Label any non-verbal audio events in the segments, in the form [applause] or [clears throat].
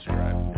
subscribe.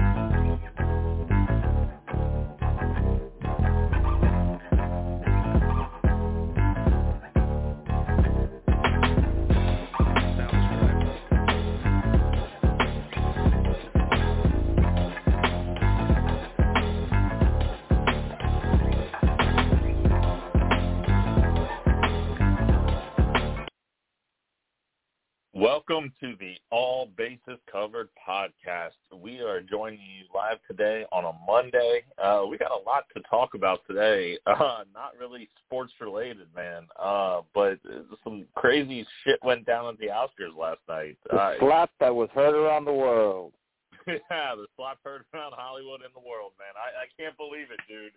Welcome to the All Bases Covered podcast. We are joining you live today on a Monday. Uh, we got a lot to talk about today. [laughs] Uh, not really sports related, man, uh, but some crazy shit went down at the Oscars last night. The uh, slap that was heard around the world. [laughs] yeah, the slap heard around Hollywood and the world, man. I, I can't believe it, dude.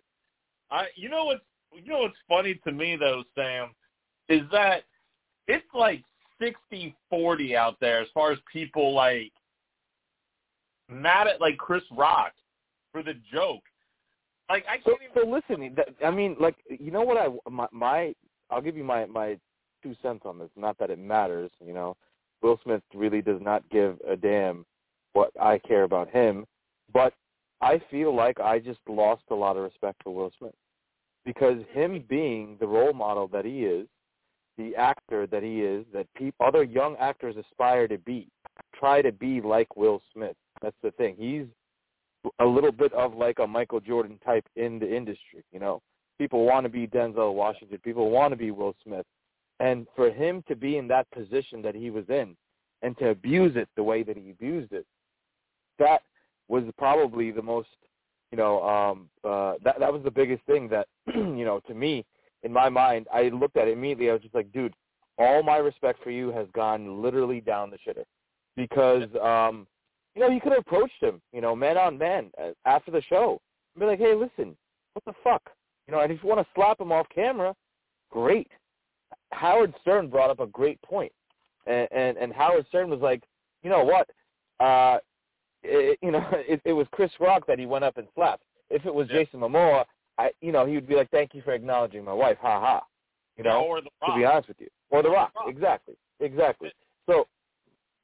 I, you know what's, you know what's funny to me though, Sam, is that it's like sixty forty out there as far as people like mad at like Chris Rock for the joke. Like I So, can't even. so listen, I mean, like, you know what I my, my I'll give you my my two cents on this. Not that it matters, you know. Will Smith really does not give a damn what I care about him, but I feel like I just lost a lot of respect for Will Smith because him being the role model that he is, the actor that he is, that peop other young actors aspire to be, try to be like Will Smith. That's the thing. He's a little bit of like a Michael Jordan type in the industry. You know, people want to be Denzel Washington. People want to be Will Smith, and for him to be in that position that he was in, and to abuse it the way that he abused it, that was probably the most, you know, um, uh, that that was the biggest thing that, [clears throat] you know, to me, in my mind, I looked at it immediately. I was just like, dude, all my respect for you has gone literally down the shitter because um you know, you could have approached him, you know, man on man uh, after the show and be like, hey, listen, what the fuck? You know, and if you want to slap him off camera, great. Howard Stern brought up a great point. And, and, and Howard Stern was like, you know what? Uh, it, you know, [laughs] it, it was Chris Rock that he went up and slapped. If it was Yeah. Jason Momoa, I, you know, he would be like, thank you for acknowledging my wife, ha ha. You know, or the to be honest with you. Or The Rock, Rock. exactly, exactly. So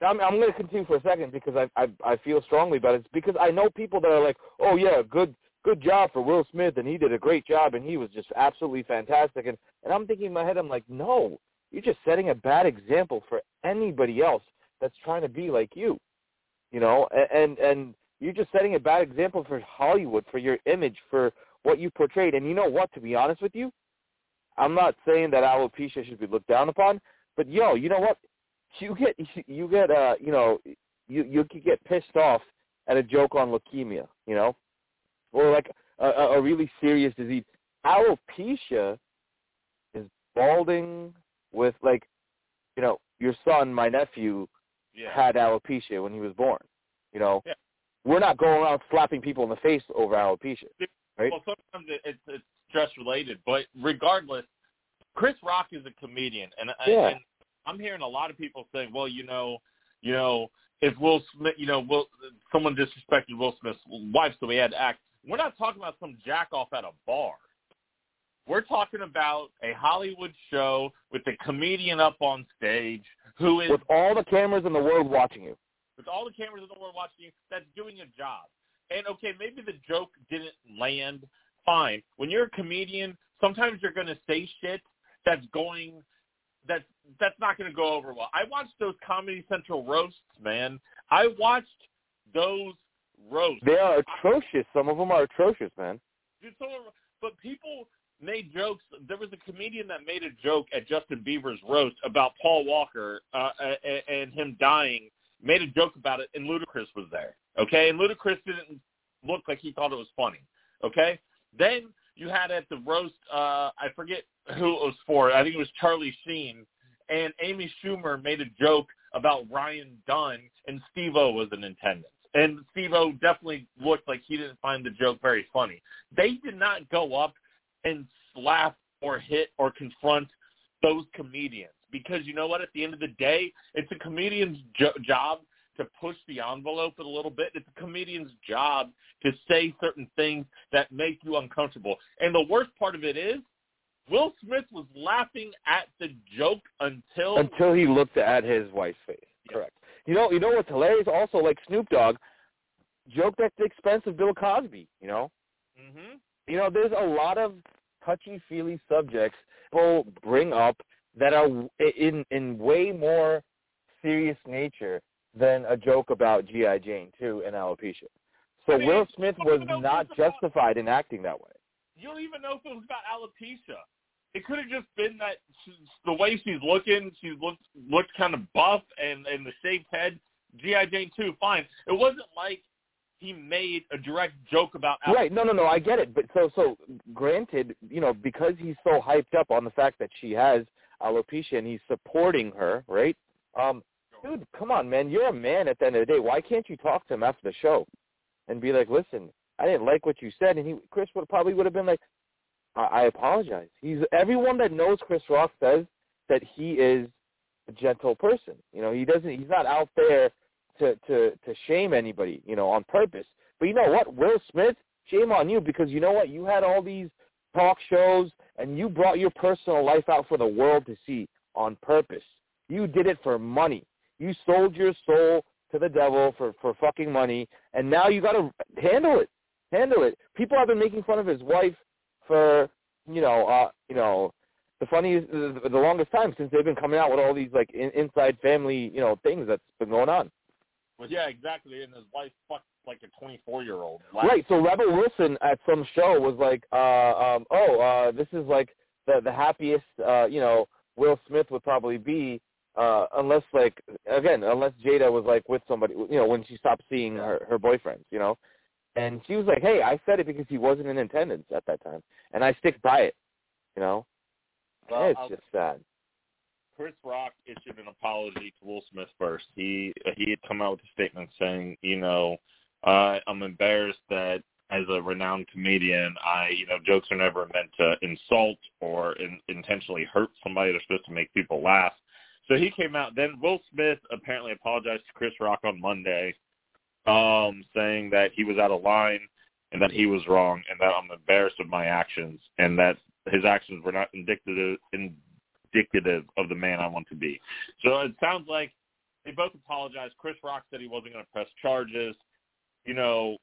I'm, I'm going to continue for a second because I, I I feel strongly about it. It's because I know people that are like, oh yeah, good good job for Will Smith and he did a great job and he was just absolutely fantastic. And and I'm thinking in my head, I'm like, no, you're just setting a bad example for anybody else that's trying to be like you, you know, A- and and you're just setting a bad example for Hollywood, for your image, for what you portrayed. And you know what? To be honest with you, I'm not saying that alopecia should be looked down upon, but yo, you know what? You get you get uh you know you you could get pissed off at a joke on leukemia, you know, or like a, a really serious disease. Alopecia is balding with like, you know, your son, my nephew, Yeah. had alopecia when he was born. You know, Yeah. we're not going around slapping people in the face over alopecia. Right? Well, sometimes it, it's it's stress related, but regardless, Chris Rock is a comedian, and, I- Yeah. and I'm hearing a lot of people saying, well, you know, you know, if Will Smith, you know, Will someone disrespected Will Smith's wife, so he had to act. We're not talking about some jack off at a bar. We're talking about a Hollywood show with a comedian up on stage who is With all the cameras in the world watching you. with all the cameras in the world watching you, that's doing a job. And okay, maybe the joke didn't land. Fine. When you're a comedian, sometimes you're going to say shit that's going that's that's not going to go over well. I watched those Comedy Central roasts, man. I watched those roasts. They are atrocious. Some of them are atrocious, man. Dude, but people made jokes. There was a comedian that made a joke at Justin Bieber's roast about Paul Walker uh, and, and him dying. Made a joke about it, and Ludacris was there. Okay, and Ludacris didn't look like he thought it was funny. Okay, then you had at the roast. Uh, I forget who it was for. I think it was Charlie Sheen, and Amy Schumer made a joke about Ryan Dunn, and Steve-O was in attendance. And Steve-O definitely looked like he didn't find the joke very funny. They did not go up and slap or hit or confront those comedians because you know what? At the end of the day, it's a comedian's jo- job to push the envelope a little bit. It's a comedian's job to say certain things that make you uncomfortable. And the worst part of it is, Will Smith was laughing at the joke until Until he looked at his wife's face. Yeah. Correct. You know, you know what's hilarious? Also, like Snoop Dogg, joked at the expense of Bill Cosby. You know, hmm you know, there's a lot of touchy feely subjects people bring up that are in in way more serious nature than a joke about GI Jane 2 and alopecia. So I mean, Will Smith was don't know if not it's about- justified in acting that way. You don't even know if it was about alopecia. It could have just been that the way she's looking. She looked looked kind of buff and and the shaved head. GI Jane 2, fine. It wasn't like he made a direct joke about alopecia. Right. No, no, no. I get it. But so, so granted, you know, because he's so hyped up on the fact that she has alopecia and he's supporting her, right? Um, dude, come on, man. You're a man at the end of the day. Why can't you talk to him after the show and be like, listen, I didn't like what you said, and he, Chris would probably would have been like, I, I apologize. He's everyone that knows Chris Rock says that he is a gentle person. You know, he doesn't. He's not out there to to to shame anybody. You know, on purpose. But you know what, Will Smith, shame on you because you know what, you had all these talk shows and you brought your personal life out for the world to see on purpose. You did it for money. You sold your soul to the devil for for fucking money, and now you got to handle it. Handle it. People have been making fun of his wife for you know uh you know the funniest the, the longest time since they've been coming out with all these like in, inside family you know things that's been going on. Well, yeah, exactly. And his wife fucked like a 24 year old. Right. So Rebel Wilson at some show was like, uh, um, "Oh, uh, this is like the the happiest, uh, you know, Will Smith would probably be, uh, unless like again, unless Jada was like with somebody, you know, when she stopped seeing her her boyfriends, you know." And she was like, "Hey, I said it because he wasn't in attendance at that time, and I stick by it." You know, Well, it's I'll- just sad. Chris Rock issued an apology to Will Smith first. He he had come out with a statement saying, you know, uh, I'm embarrassed that as a renowned comedian, I you know jokes are never meant to insult or in, intentionally hurt somebody. They're supposed to make people laugh. So he came out. Then Will Smith apparently apologized to Chris Rock on Monday, um, saying that he was out of line and that he was wrong and that I'm embarrassed of my actions and that his actions were not indicative indicative of the man I want to be. So it sounds like they both apologized. Chris Rock said he wasn't going to press charges. You know,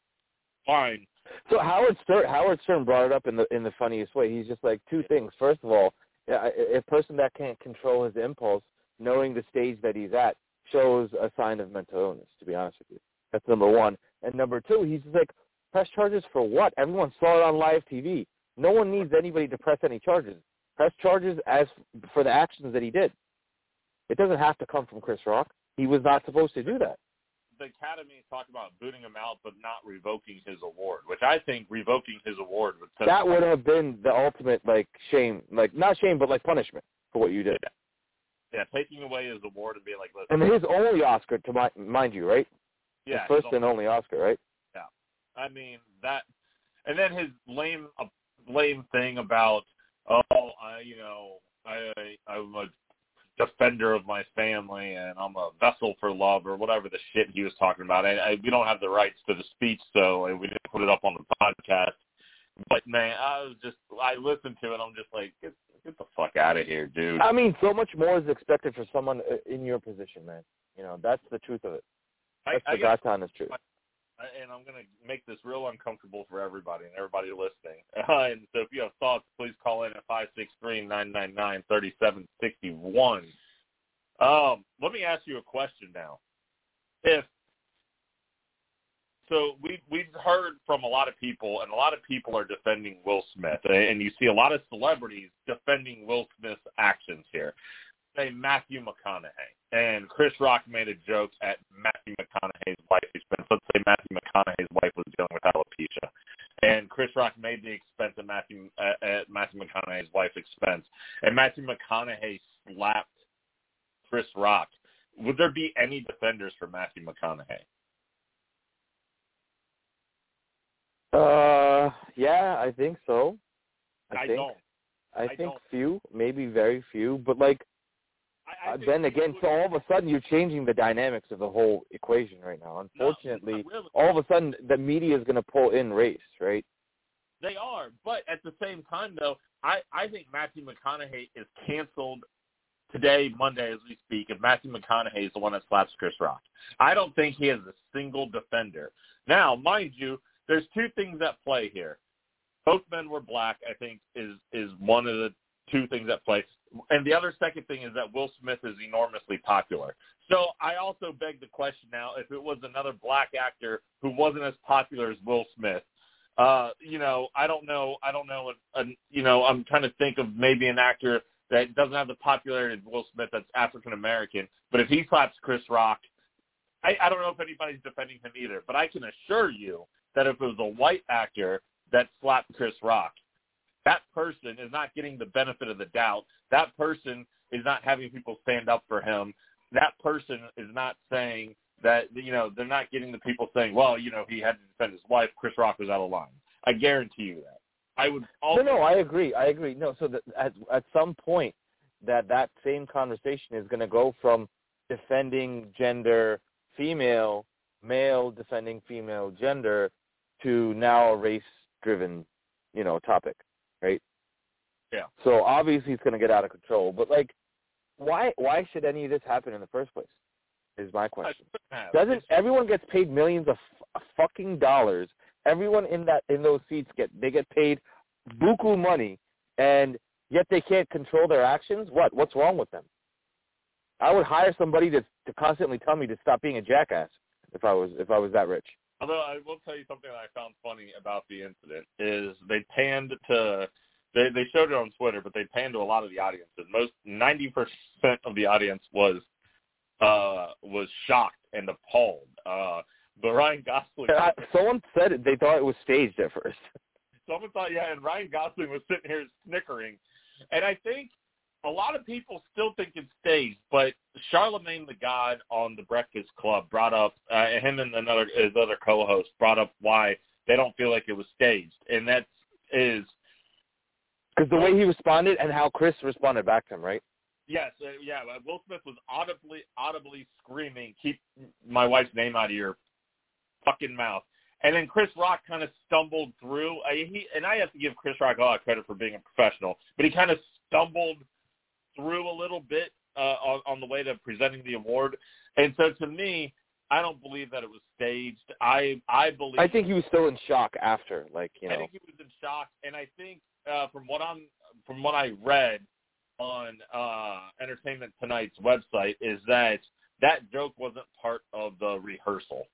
fine. So Howard Stern, Howard Stern brought it up in the in the funniest way. He's just like two things. First of all, a a person that can't control his impulse, knowing the stage that he's at, shows a sign of mental illness. To be honest with you, that's number one. And number two, he's just like, press charges for what? Everyone saw it on live TV. No one needs anybody to press any charges. Press charges as for the actions that he did. It doesn't have to come from Chris Rock. He was not supposed to do that. The Academy talked about booting him out, but not revoking his award, which I think revoking his award would that would have been the ultimate like shame, like not shame, but like punishment for what you did. yeah, taking away his award and being like, listen, And his only Oscar, to my, mind you, right? yeah, his first and only Oscar, right? Yeah. I mean that, and then his lame, uh, lame thing about, oh, I, you know, I, I'm a defender of my family and I'm a vessel for love or whatever the shit he was talking about. I, I, we don't have the rights to the speech, so we didn't put it up on the podcast. But man, I was just, I listened to it. I'm just like, get, get the fuck out of here, dude. I mean, so much more is expected for someone uh, in your position, man. You know, that's the truth of it. That's I the got God's honest truth. and I'm going to make this real uncomfortable for everybody and everybody listening. Uh, [laughs] and so if you have thoughts, please call in at five six three nine nine nine thirty seven sixty one. Um, let me ask you a question now. If so, we've we've heard from a lot of people, and a lot of people are defending Will Smith, and you see a lot of celebrities defending Will Smith's actions here. Say Matthew McConaughey, and Chris Rock made a joke at Matthew McConaughey's wife expense. Let's say Matthew McConaughey's wife was dealing with alopecia, and Chris Rock made the expense at Matthew at Matthew McConaughey's wife's expense, and Matthew McConaughey slapped Chris Rock. Would there be any defenders for Matthew McConaughey? Uh, yeah, I think so. I, I think. don't. I, I think don't. few, maybe very few, but like I, uh, then again, so all of a sudden you're changing the dynamics of the whole equation right now. Unfortunately, not really. all of a sudden the media is going to pull in race, right? They are, but at the same time, though, I I think Matthew McConaughey is canceled today, Monday, as we speak, if Matthew McConaughey is the one that slaps Chris Rock. I don't think he has a single defender. Now, mind you, there's two things at play here. Both men were black. I think is is one of the two things at play. And the other second thing is that Will Smith is enormously popular. So I also beg the question now, if it was another black actor who wasn't as popular as Will Smith, uh, you know, I don't know, I don't know, you know, I'm trying to think of maybe an actor that doesn't have the popularity of Will Smith that's African American, but if he slaps Chris Rock, I, I don't know if anybody's defending him either, but I can assure you that if it was a white actor that slapped Chris Rock, that person is not getting the benefit of the doubt. That person is not having people stand up for him. That person is not saying that you know they're not getting the people saying, well, you know, he had to defend his wife. Chris Rock was out of line. I guarantee you that. I would. Also- no, no, I agree. I agree. No, so that at at some point that that same conversation is going to go from defending gender female, male defending female gender, to now a race-driven, you know, topic, right? Yeah. So obviously it's going to get out of control. But like, why why should any of this happen in the first place? Is my question. Doesn't everyone gets paid millions of f- fucking dollars? Everyone in that in those seats get they get paid buku money, and yet they can't control their actions. What what's wrong with them? I would hire somebody to to constantly tell me to stop being a jackass if I was if I was that rich. Although I will tell you something that I found funny about the incident is they panned to they they showed it on Twitter, but they panned to a lot of the audience, and most ninety percent of the audience was uh was shocked and appalled. Uh but Ryan Gosling I, someone said it, they thought it was staged at first. someone thought yeah, and Ryan Gosling was sitting here snickering. And I think a lot of people still think it's staged, but Charlemagne the God on the Breakfast Club brought up uh, him and another his other co-host brought up why they don't feel like it was staged, and that is because the way he responded and how Chris responded back to him, right? Yes, uh, yeah. uh, Will Smith was audibly audibly screaming, "Keep my wife's name out of your fucking mouth." And then Chris Rock kind of stumbled through. Uh, he and I have to give Chris Rock a lot of credit for being a professional, but he kind of stumbled through a little bit uh, on, on the way to presenting the award. And so, to me, I don't believe that it was staged. I I believe. I think he was still in shock after, like you know. I think he was in shock, and I think uh, from what I'm from what I read on uh, Entertainment Tonight's website is that that joke wasn't part of the rehearsal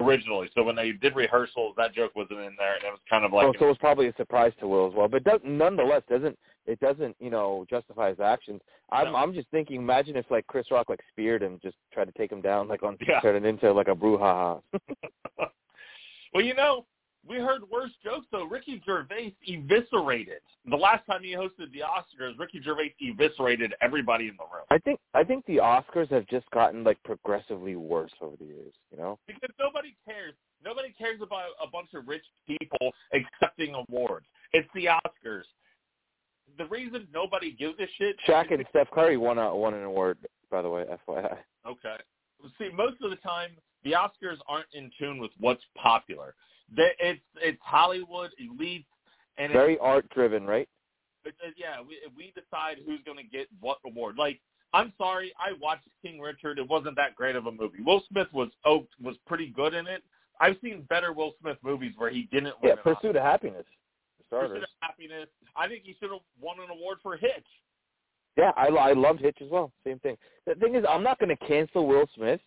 originally. So when they did rehearsals, that joke wasn't in there, and it was kind of like oh, so it was probably a surprise to Will as well. But does, nonetheless, doesn't it doesn't you know justify his actions? I'm No. I'm just thinking. Imagine if like Chris Rock like speared him, just tried to take him down, like on Yeah. turn it into like a brouhaha. [laughs] well, you know, we heard worse jokes though. Ricky Gervais eviscerated the last time he hosted the Oscars. Ricky Gervais eviscerated everybody in the room I think I think the Oscars have just gotten like progressively worse over the years. You know. because nobody cares. Nobody cares about a bunch of rich people accepting awards. It's the Oscars. The reason nobody gives a shit. Shaq and Steph Curry won a won an award, by the way, FYI. Okay. See, most of the time, the Oscars aren't in tune with what's popular. They, it's it's Hollywood elite, and it's, Very art driven, right? it's, uh, yeah, we we decide who's going to get what award. Like, I'm sorry, I watched King Richard. It wasn't that great of a movie. Will Smith was oh, was pretty good in it. I've seen better Will Smith movies where he didn't win. Yeah. Pursuit of Happiness. Starters. Happiness. I think he should have won an award for Hitch. Yeah, I I loved Hitch as well. Same thing. The thing is, I'm not going to cancel Will Smith,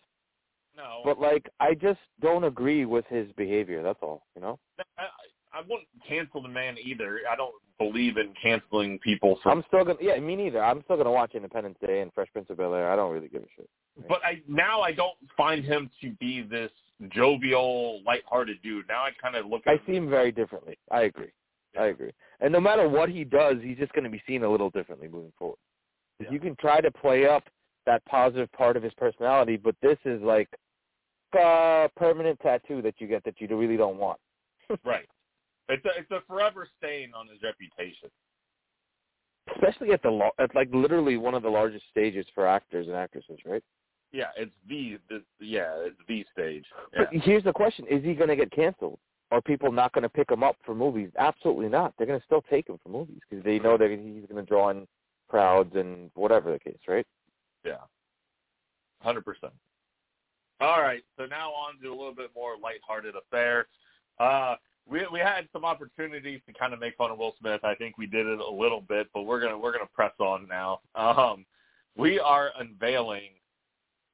No, but like I just don't agree with his behavior. That's all. You know. I, I wouldn't cancel the man either. I don't believe in canceling people for I'm still gonna. Yeah, me neither. I'm still gonna watch Independence Day and Fresh Prince of Bel Air. I don't really give a shit. But I now I don't find him to be this jovial, lighthearted dude. Now I kind of look at I see him very differently. I agree. I agree. And no matter what he does, he's just going to be seen a little differently moving forward. Yeah. You can try to play up that positive part of his personality, but this is like a permanent tattoo that you get that you really don't want. [laughs] [laughs] right. It's a it's a forever stain on his reputation. Especially at the lo- at like literally one of the largest stages for actors and actresses, right? Yeah, it's the, the yeah, it's the stage. Yeah. But here's the question: Is he going to get canceled? Are people not going to pick him up for movies? Absolutely not. They're going to still take him for movies because they know that he's going to draw in crowds and whatever the case, right? Yeah, hundred percent. All right, so now on to a little bit more lighthearted affair. Uh, we we had some opportunities to kind of make fun of Will Smith. I think we did it a little bit, but we're gonna we're gonna press on now. Um, we are unveiling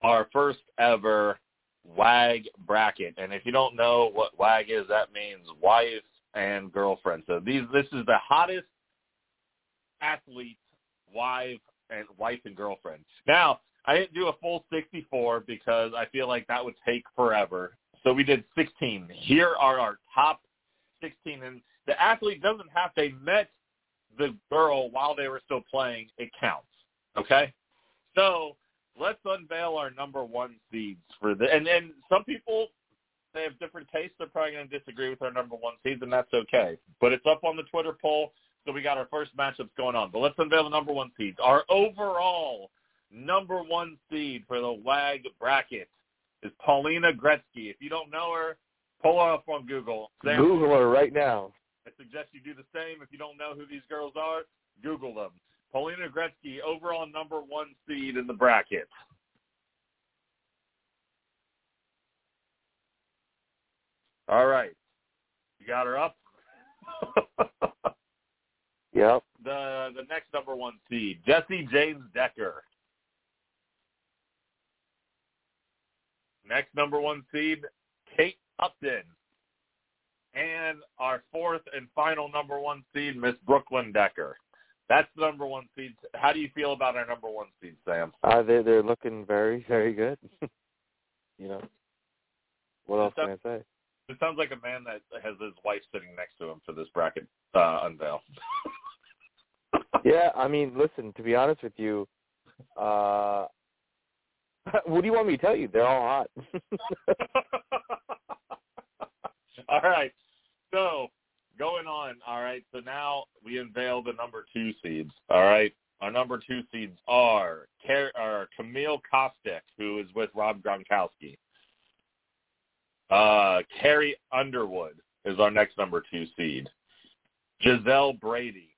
our first ever WAG bracket, and if you don't know what WAG is, that means wife and girlfriend. So these this is the hottest athletes, wife and wife and girlfriend. Now I didn't do a full 64 because I feel like that would take forever. So we did 16. Here are our top 16, and the athlete doesn't have they met the girl while they were still playing. It counts. Okay, so let's unveil our number one seeds for the and and some people they have different tastes. They're probably going to disagree with our number one seeds, and that's okay. But it's up on the Twitter poll, so we got our first matchups going on. But let's unveil the number one seeds. Our overall number one seed for the WAG bracket is Paulina Gretzky. If you don't know her, pull her up on Google. Sam, Google her right now. I suggest you do the same. If you don't know who these girls are, Google them. Paulina Gretzky, overall number one seed in the bracket. All right. You got her up? [laughs] yep. The the next number one seed, Jessie James Decker. Next number one seed, Kate Upton. And our fourth and final number one seed, Miss Brooklyn Decker. That's the number one seed. How do you feel about our number one seed, Sam? Uh, they they're looking very very good. [laughs] you know, what else can I say? It sounds like a man that has his wife sitting next to him for this bracket uh, unveil. [laughs] yeah, I mean, listen. To be honest with you, uh, [laughs] what do you want me to tell you? They're all hot. all right. So going on. All right. So now we unveil the number two seeds. All right. Our number two seeds are, are Camille Kostek, who is with Rob Gronkowski. Uh, Carrie Underwood is our next number two seed. Gisele Brady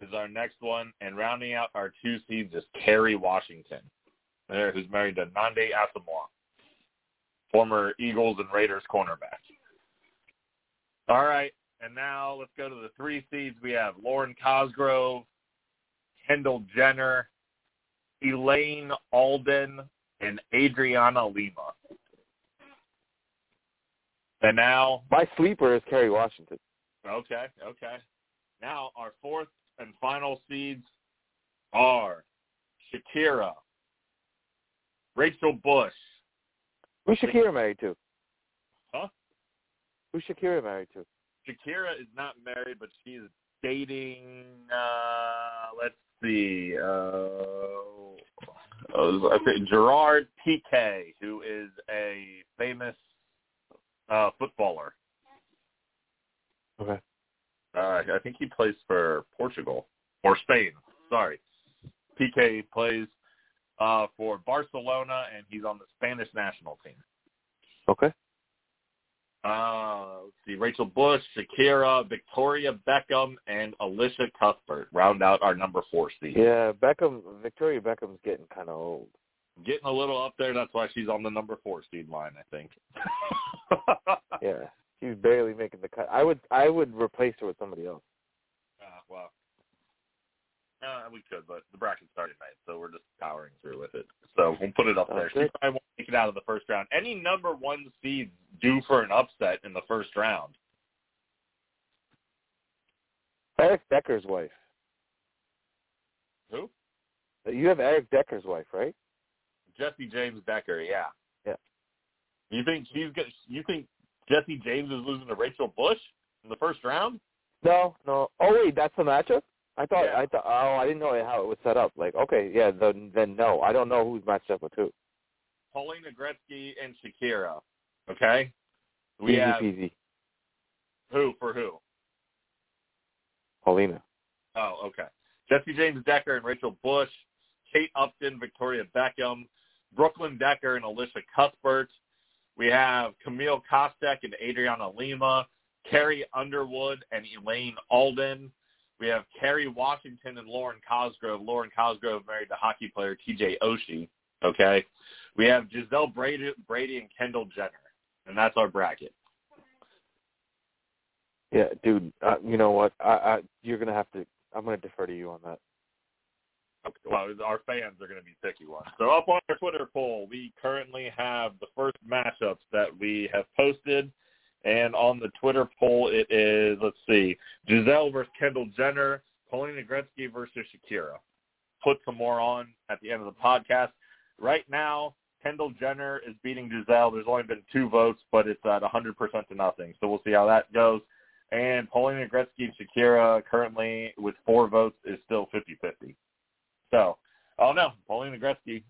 is our next one, and rounding out our two seeds is Kerry Washington, there who's married to Nnamdi Asomugha, former Eagles and Raiders cornerback. All right, and now let's go to the three seeds. We have Lauren Cosgrove, Kendall Jenner, Elaine Alden, and Adriana Lima. And now my sleeper is Kerry Washington. Okay, okay. Now our fourth and final seeds are Shakira, Rachel Bush. Who's Shakira married to? Huh? Who's Shakira married to? Shakira is not married, but she's dating. uh Let's see. Uh, I think Gerard Piqué, who is a famous uh, footballer. Okay. Uh, I think he plays for Portugal or Spain. Sorry, Piqué plays uh, for Barcelona, and he's on the Spanish national team. Okay. Uh, let's see, Rachel Bush, Shakira, Victoria Beckham, and Elisha Cuthbert round out our number four seed. Yeah, Beckham, Victoria Beckham's getting kind of old. Getting a little up there. That's why she's on the number four seed line, I think. [laughs] yeah, she's barely making the cut. I would, I would replace her with somebody else. Uh, well, uh, we could, but the bracket's already made, so we're just powering through with it. So we'll put it up there. She probably won't make it out of the first round. Any number one seed due for an upset in the first round? Eric Decker's wife. Who? You have Eric Decker's wife, right? Jessie James Decker. Yeah. Yeah. You think she's good? You think Jessie James is losing to Rachel Bush in the first round? No, no. Oh wait, that's the matchup. I thought yeah. I thought oh I didn't know how it was set up. Like okay, yeah, then then no, I don't know who's matched up with who. Paulina Gretzky and Shakira. Okay. We easy have peasy. who for who? Paulina. Oh, okay. Jessie James Decker and Rachel Bush, Kate Upton, Victoria Beckham, Brooklyn Decker and Elisha Cuthbert. We have Camille Kostek and Adriana Lima, Carrie Underwood and Elaine Alden, We have Kerry Washington and Lauren Cosgrove. Lauren Cosgrove married to hockey player T.J. Oshie. Okay, we have Gisele Brady, Brady and Kendall Jenner, and that's our bracket. Yeah, dude. Uh, you know what? I, I you're gonna have to. I'm gonna defer to you on that. Okay, Well, our fans are going to be picky ones. So up on our Twitter poll, we currently have the first matchups that we have posted. And on the Twitter poll, it is, let's see, Gisele versus Kendall Jenner, Paulina Gretzky versus Shakira. Put some more on at the end of the podcast. Right now, Kendall Jenner is beating Gisele. There's only been two votes, but it's at 100% to nothing. So we'll see how that goes. And Paulina Gretzky and Shakira currently with four votes is still 50-50. So, oh no, Paulina Gretzky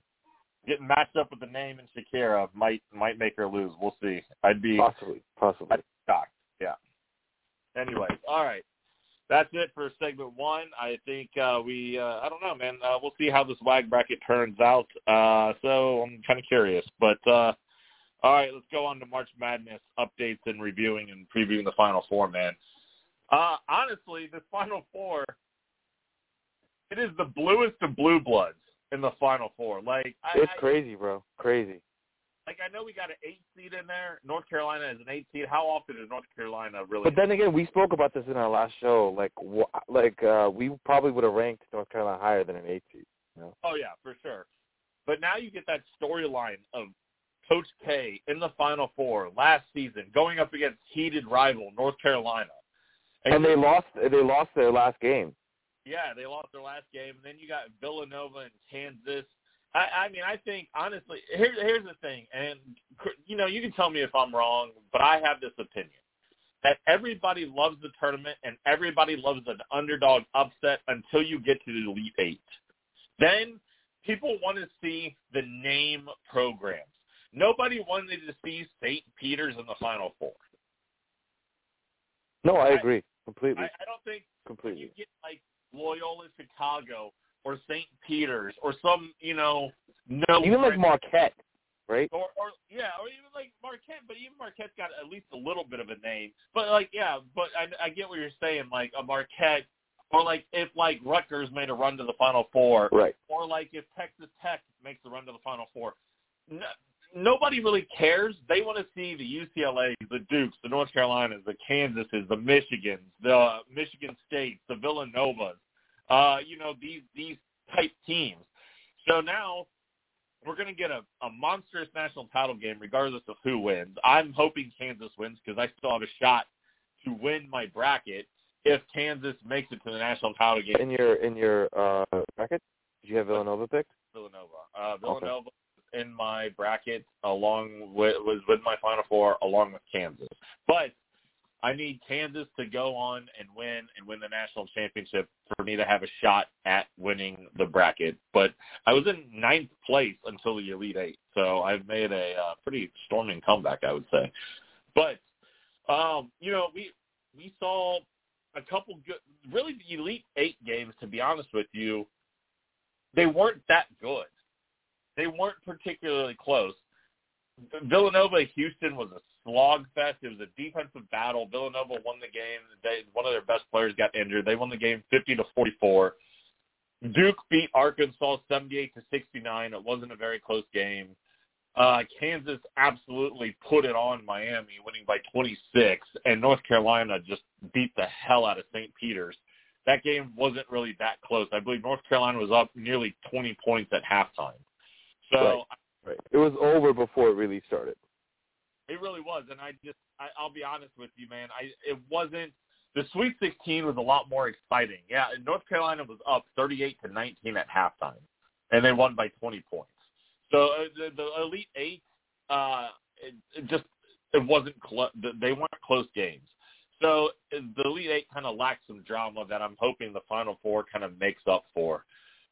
getting matched up with the name and Shakira might might make her lose. We'll see. I'd be possibly possibly I'd be shocked. Yeah. Anyways, all right. That's it for segment one. I think uh, we, uh, I don't know, man. Uh, we'll see how this WAG bracket turns out. Uh, so I'm kind of curious. But uh, all right, let's go on to March Madness updates and reviewing and previewing the Final Four, man. Uh, honestly, this Final Four it is the bluest of blue bloods in the Final Four. Like it's I, crazy, bro. Crazy. Like I know we got an eight seed in there. North Carolina is an eight seed. How often is North Carolina really? But then again, we spoke about this in our last show. Like, like uh we probably would have ranked North Carolina higher than an eight seed. You know? Oh yeah, for sure. But now you get that storyline of Coach K in the Final Four last season, going up against heated rival North Carolina, and, and they lost. They lost their last game. Yeah, they lost their last game. And then you got Villanova and Kansas. I, I mean, I think honestly, here's here's the thing, and you know, you can tell me if I'm wrong, but I have this opinion that everybody loves the tournament and everybody loves an underdog upset until you get to the Elite Eight. Then people want to see the name programs. Nobody wanted to see St. Peter's in the Final Four. No, I agree completely. I, I don't think completely. you get like Loyola Chicago or St. Peter's or some, you know, no even like Marquette, right? Or, or yeah, or even like Marquette, but even Marquette's got at least a little bit of a name. But like, yeah, but I, I get what you're saying. Like a Marquette, or like if like Rutgers made a run to the Final Four, right? Or like if Texas Tech makes a run to the Final Four. No, nobody really cares. They want to see the UCLA's, the Dukes, the North Carolinas, the Kansases, the Michigans, the uh, Michigan States, the Villanovas, uh, you know, these these type teams. So now we're going to get a, a monstrous national title game regardless of who wins. I'm hoping Kansas wins because I still have a shot to win my bracket if Kansas makes it to the national title game. In your in your uh, bracket, did you have Villanova picked? Villanova. Uh, Villanova okay. in my bracket along with was with my Final Four along with Kansas, but I need Kansas to go on and win and win the national championship for me to have a shot at winning the bracket. But I was in ninth place until the Elite Eight, so I've made a uh, pretty storming comeback, I would say. But um, you know, we we saw a couple good, really the Elite Eight games. To be honest with you, they weren't that good. They weren't particularly close. Villanova Houston was a slog fest. It was a defensive battle. Villanova won the game. They, one of their best players got injured. They won the game 50 to 44. Duke beat Arkansas 78 to 69. It wasn't a very close game. Uh, Kansas absolutely put it on Miami, winning by 26, and North Carolina just beat the hell out of St. Peter's. That game wasn't really that close. I believe North Carolina was up nearly 20 points at halftime. So right. Right. It was over before it really started. It really was, and I just I, I'll be honest with you, man. I it wasn't the Sweet 16 was a lot more exciting. Yeah, North Carolina was up 38 to 19 at halftime, and they won by 20 points. So uh, the, the Elite Eight, uh, it, it just it wasn't close. They weren't close games. So the Elite Eight kind of lacked some drama that I'm hoping the Final Four kind of makes up for.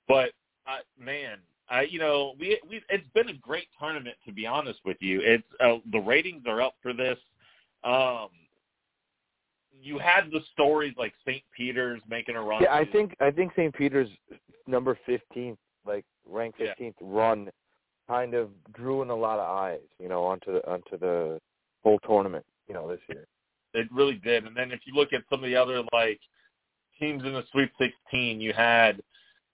But uh, man, uh, you know, we we it's been a great tournament to be honest with you. It's uh, the ratings are up for this. Um, you had the stories like St. Peter's making a run. Yeah, I think I think St. Peter's number fifteenth, like ranked fifteenth yeah. run, kind of drew in a lot of eyes, you know, onto the onto the whole tournament, you know, this year. It really did. And then if you look at some of the other like teams in the Sweet 16. You had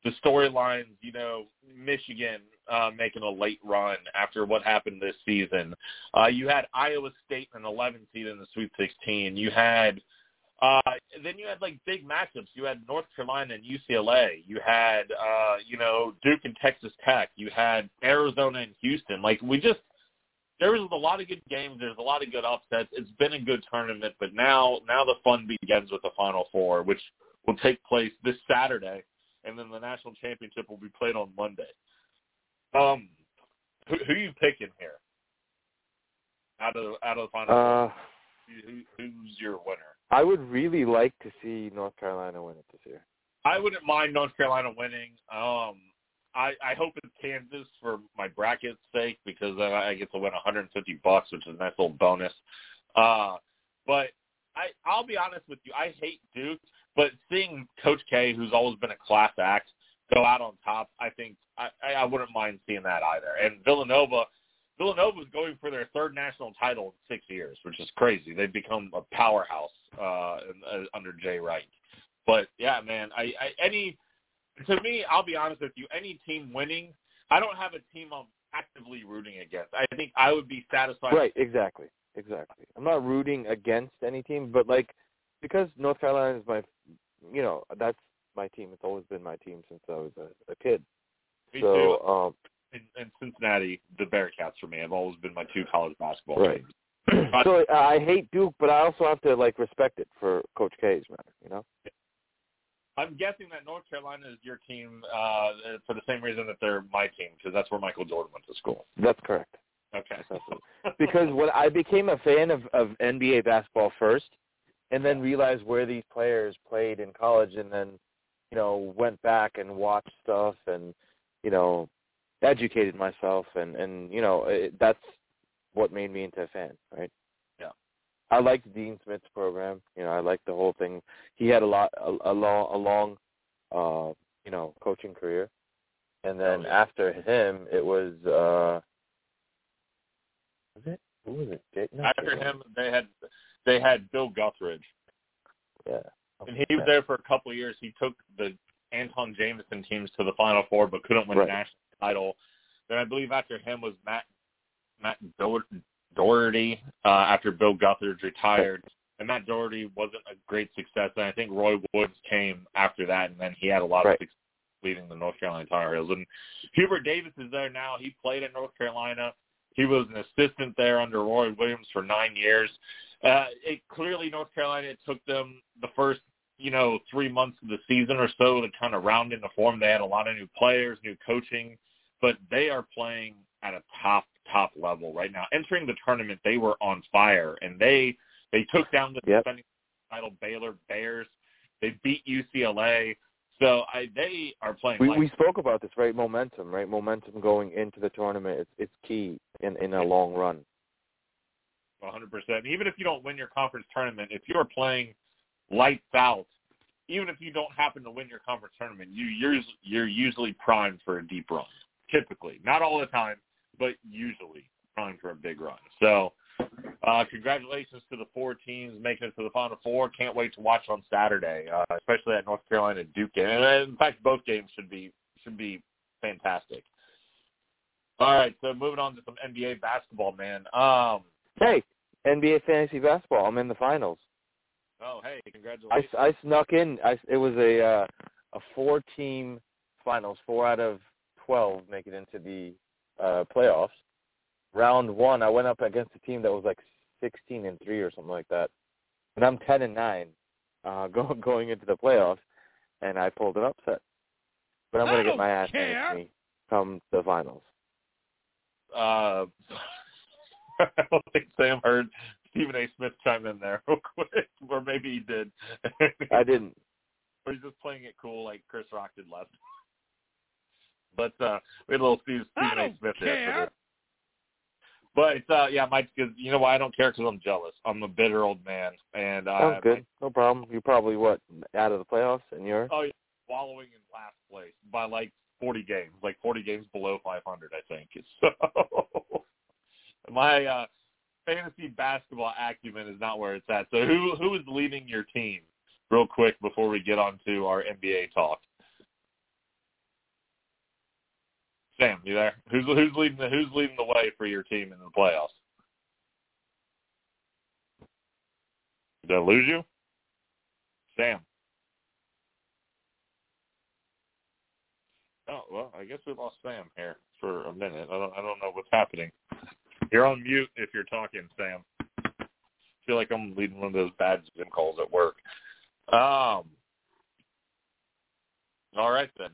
the storylines, you know, Michigan uh, making a late run after what happened this season. Uh, you had Iowa State an 11 seed in the Sweet 16. You had uh, then you had like big matchups. You had North Carolina and UCLA. You had uh, you know Duke and Texas Tech. You had Arizona and Houston. Like we just there was a lot of good games. There's a lot of good upsets. It's been a good tournament, but now now the fun begins with the Final Four, which will take place this Saturday, and then the national championship will be played on Monday. Um, who, who are you picking here? Out of out of the final, uh, who, who's your winner? I would really like to see North Carolina win it this year. I wouldn't mind North Carolina winning. Um, I, I hope it's Kansas for my bracket's sake because then I get to win 150 bucks, which is a nice little bonus. Uh, but I, I'll be honest with you, I hate Duke, but seeing Coach K, who's always been a class act, go out on top, I think I, I wouldn't mind seeing that either. And Villanova, Villanova is going for their third national title in six years, which is crazy. They've become a powerhouse uh, uh, under Jay Wright. But yeah, man, I, I any to me, I'll be honest with you, any team winning, I don't have a team I'm actively rooting against. I think I would be satisfied. Right, exactly, exactly. I'm not rooting against any team, but like because North Carolina is my, you know, that's my team. It's always been my team since I was a, a kid. Me so, too. um, in, in Cincinnati, the Bearcats for me have always been my two college basketball Right. teams. so uh, I hate Duke, but I also have to like respect it for Coach K's matter. You know. I'm guessing that North Carolina is your team uh, for the same reason that they're my team because that's where Michael Jordan went to school. That's correct. Okay. because when I became a fan of, of NBA basketball first, and then realized where these players played in college, and then you know went back and watched stuff, and you know educated myself, and and you know it, that's what made me into a fan, right? Yeah. I liked Dean Smith's program. You know, I liked the whole thing. He had a lot a, a long a long uh, you know, coaching career. And then after him it was uh was it who was it? Jake? Not After Jake. him, they had they had Bill Guthridge, Yeah. and he was there for a couple of years. He took the Antawn Jamison teams to the Final Four, but couldn't win Right. a national title. Then I believe after him was Matt Matt Doher- Doherty uh, after Bill Guthridge retired. And Matt Doherty wasn't a great success, and I think Roy Woods came after that, and then he had a lot Right. of success leading the North Carolina Tar Heels. And Hubert Davis is there now. He played at North Carolina. He was an assistant there under Roy Williams for nine years. Uh, it clearly North Carolina it took them the first you know three months of the season or so to kind of round into form. They had a lot of new players, new coaching, but they are playing at a top top level right now. Entering the tournament, they were on fire, and they they took down the Yep. defending title Baylor Bears. They beat UCLA. So I, they are playing. We like, we spoke about this, right? Momentum, right? Momentum going into the tournament it's it's key in in a long run. 100%. Even if you don't win your conference tournament, if you're playing lights out, even if you don't happen to win your conference tournament, you you're you're usually primed for a deep run. Typically, not all the time, but usually primed for a big run. So, uh, congratulations to the four teams making it to the Final Four. Can't wait to watch on Saturday, uh, especially that North Carolina Duke game. And in fact, both games should be should be fantastic. All right, so moving on to some NBA basketball, man. Um, Hey, NBA fantasy basketball. I'm in the finals. Oh, hey, congratulations. I I snuck in. I it was a uh, a four team finals. Four out of twelve make it into the uh, playoffs. Round one, I went up against a team that was like sixteen and three or something like that, and I'm ten and nine, uh, [laughs] go, going into the playoffs, and I pulled an upset. But I'm gonna get my ass care. handed to me come the finals. uh, [laughs] I don't think Sam heard Stephen A. Smith chime in there [laughs] real quick, or maybe he did. [laughs] I didn't. or he's just playing it cool like Chris Rock did last. [laughs] But uh, we had a little Steve, Stephen A. don't Smith there. for care. this. But uh, yeah, Mike, because you know why I don't care because I'm jealous. I'm a bitter old man, and uh, Sounds good. No problem. You're probably what out of the playoffs, and you're Oh, yeah, wallowing in last place by like 40 games, like 40 games below 500, I think. So my uh, fantasy basketball acumen is not where it's at. So who who is leading your team real quick before we get on to our NBA talk. Sam, you there? Who's who's leading the who's leading the way for your team in the playoffs? Did I lose you? Sam. Oh well, I guess we lost Sam here for a minute. I don't I don't know what's happening. You're on mute if you're talking, Sam. I feel like I'm leading one of those bad Zoom calls at work. Um. All right then.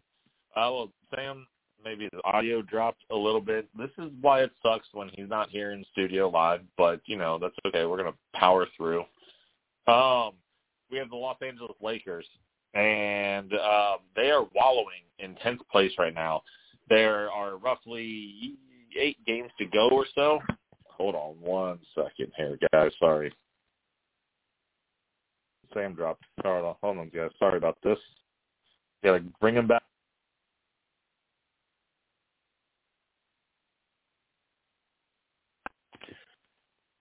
Uh, well, Sam, maybe the audio dropped a little bit. This is why it sucks when he's not here in studio live, but you know that's okay. We're gonna power through. Um, we have the Los Angeles Lakers, and um, they are wallowing in tenth place right now. There are roughly eight games to go or so. Hold on one second here, guys. Sorry. Sam dropped. Sorry, hold on, guys. Sorry about this. Gotta bring him back.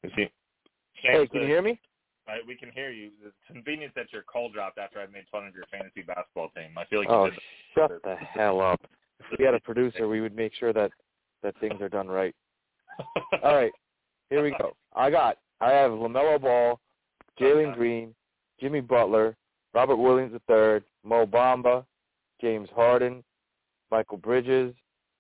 Is he? Hey, can you hear me? I, we can hear you. It's convenient that your call dropped after I made fun of your fantasy basketball team. I feel like oh, shut the hell up. If we had a producer, we would make sure that that things are done right. All right, here we go. I got. I have Lamelo Ball, Jalen Green, Jimmy Butler, Robert Williams III, Mo Bamba, James Harden, Mikal Bridges,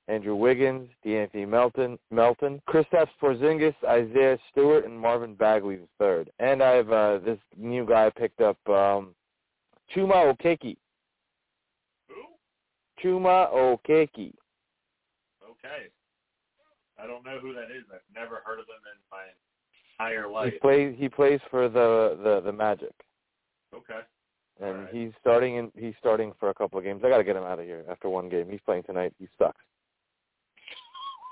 Andrew Wiggins, DeAnthony Melton, Melton, Kristaps Porzingis, Isaiah Stewart, and Marvin Bagley the third. And I have uh, this new guy picked up, um, Chuma Okeke. Who? Chuma Okeke. Okay. I don't know who that is. I've never heard of him in my entire life. He plays. He plays for the the the Magic. Okay. And Right. he's starting in. He's starting for a couple of games. I got to get him out of here after one game. He's playing tonight. He sucks.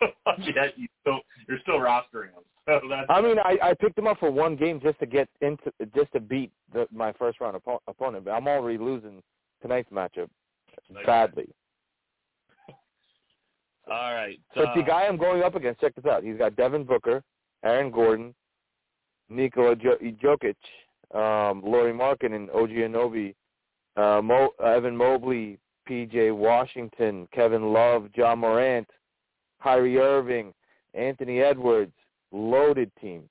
[laughs] yeah, you still you're still rostering him. [laughs] So that's I mean, I, I picked him up for one game just to get into, just to beat the, my first round oppo- opponent. But I'm already losing tonight's matchup badly. All right. But the uh, guy I'm going up against, check this out. He's got Devin Booker, Aaron Gordon, Nikola jo- Jokic, um, Lauri Markkanen, and OG Anunoby, uh, Mo- Evan Mobley, P.J. Washington, Kevin Love, John Morant, Kyrie Irving, Anthony Edwards. Loaded team.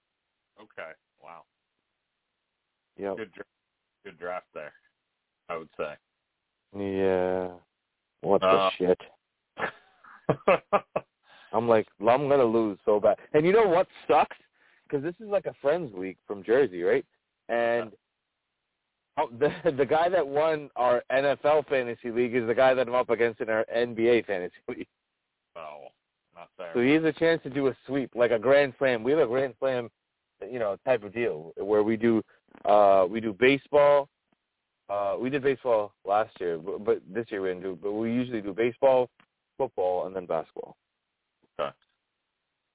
Okay. Wow. Yeah. Good dra- good draft there. I would say. Yeah. What the Uh, shit? [laughs] I'm like, I'm gonna lose so bad. And you know what sucks? Because this is like a friends week from Jersey, right? And oh, [laughs] the the guy that won our NFL fantasy league is the guy that I'm up against in our NBA fantasy [laughs] league. oh, not fair. So he has a chance to do a sweep, like a grand slam. We have a grand slam, you know, type of deal where we do uh we do baseball. Uh we did baseball last year, but, but this year we didn't do. But we usually do baseball, football, and then basketball. Okay.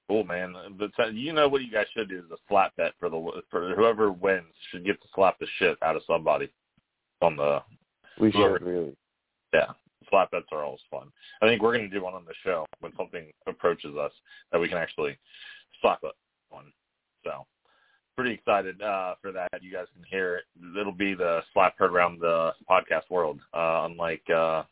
Cool, man. But so- you know what you guys should do is a slap bet for the for whoever wins should get to slap the shit out of somebody on the We Whoever- should really. yeah. Slap bets are always fun. I think we're going to do one on the show when something approaches us that we can actually slap it on. So pretty excited uh, for that. You guys can hear it. It'll be the slap heard around the podcast world. Uh, unlike uh,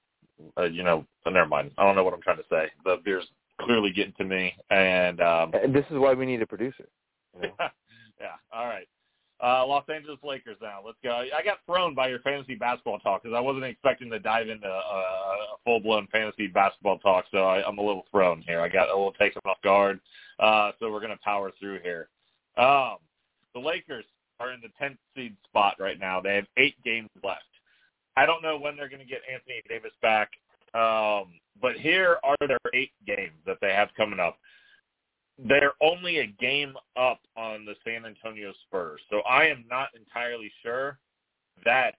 uh, you know, uh, never mind. I don't know what I'm trying to say. The beer's clearly getting to me, and um, this is why we need a producer. You know? [laughs] yeah. All right. Uh, Los Angeles Lakers now. Let's go. I got thrown by your fantasy basketball talk because I wasn't expecting to dive into uh, a full-blown fantasy basketball talk, so I, I'm a little thrown here. I got a little taken off guard, uh, so we're going to power through here. Um, the Lakers are in the 10th seed spot right now. They have eight games left. I don't know when they're going to get Anthony Davis back, um, but here are their eight games that they have coming up they're only a game up on the San Antonio Spurs. So I am not entirely sure that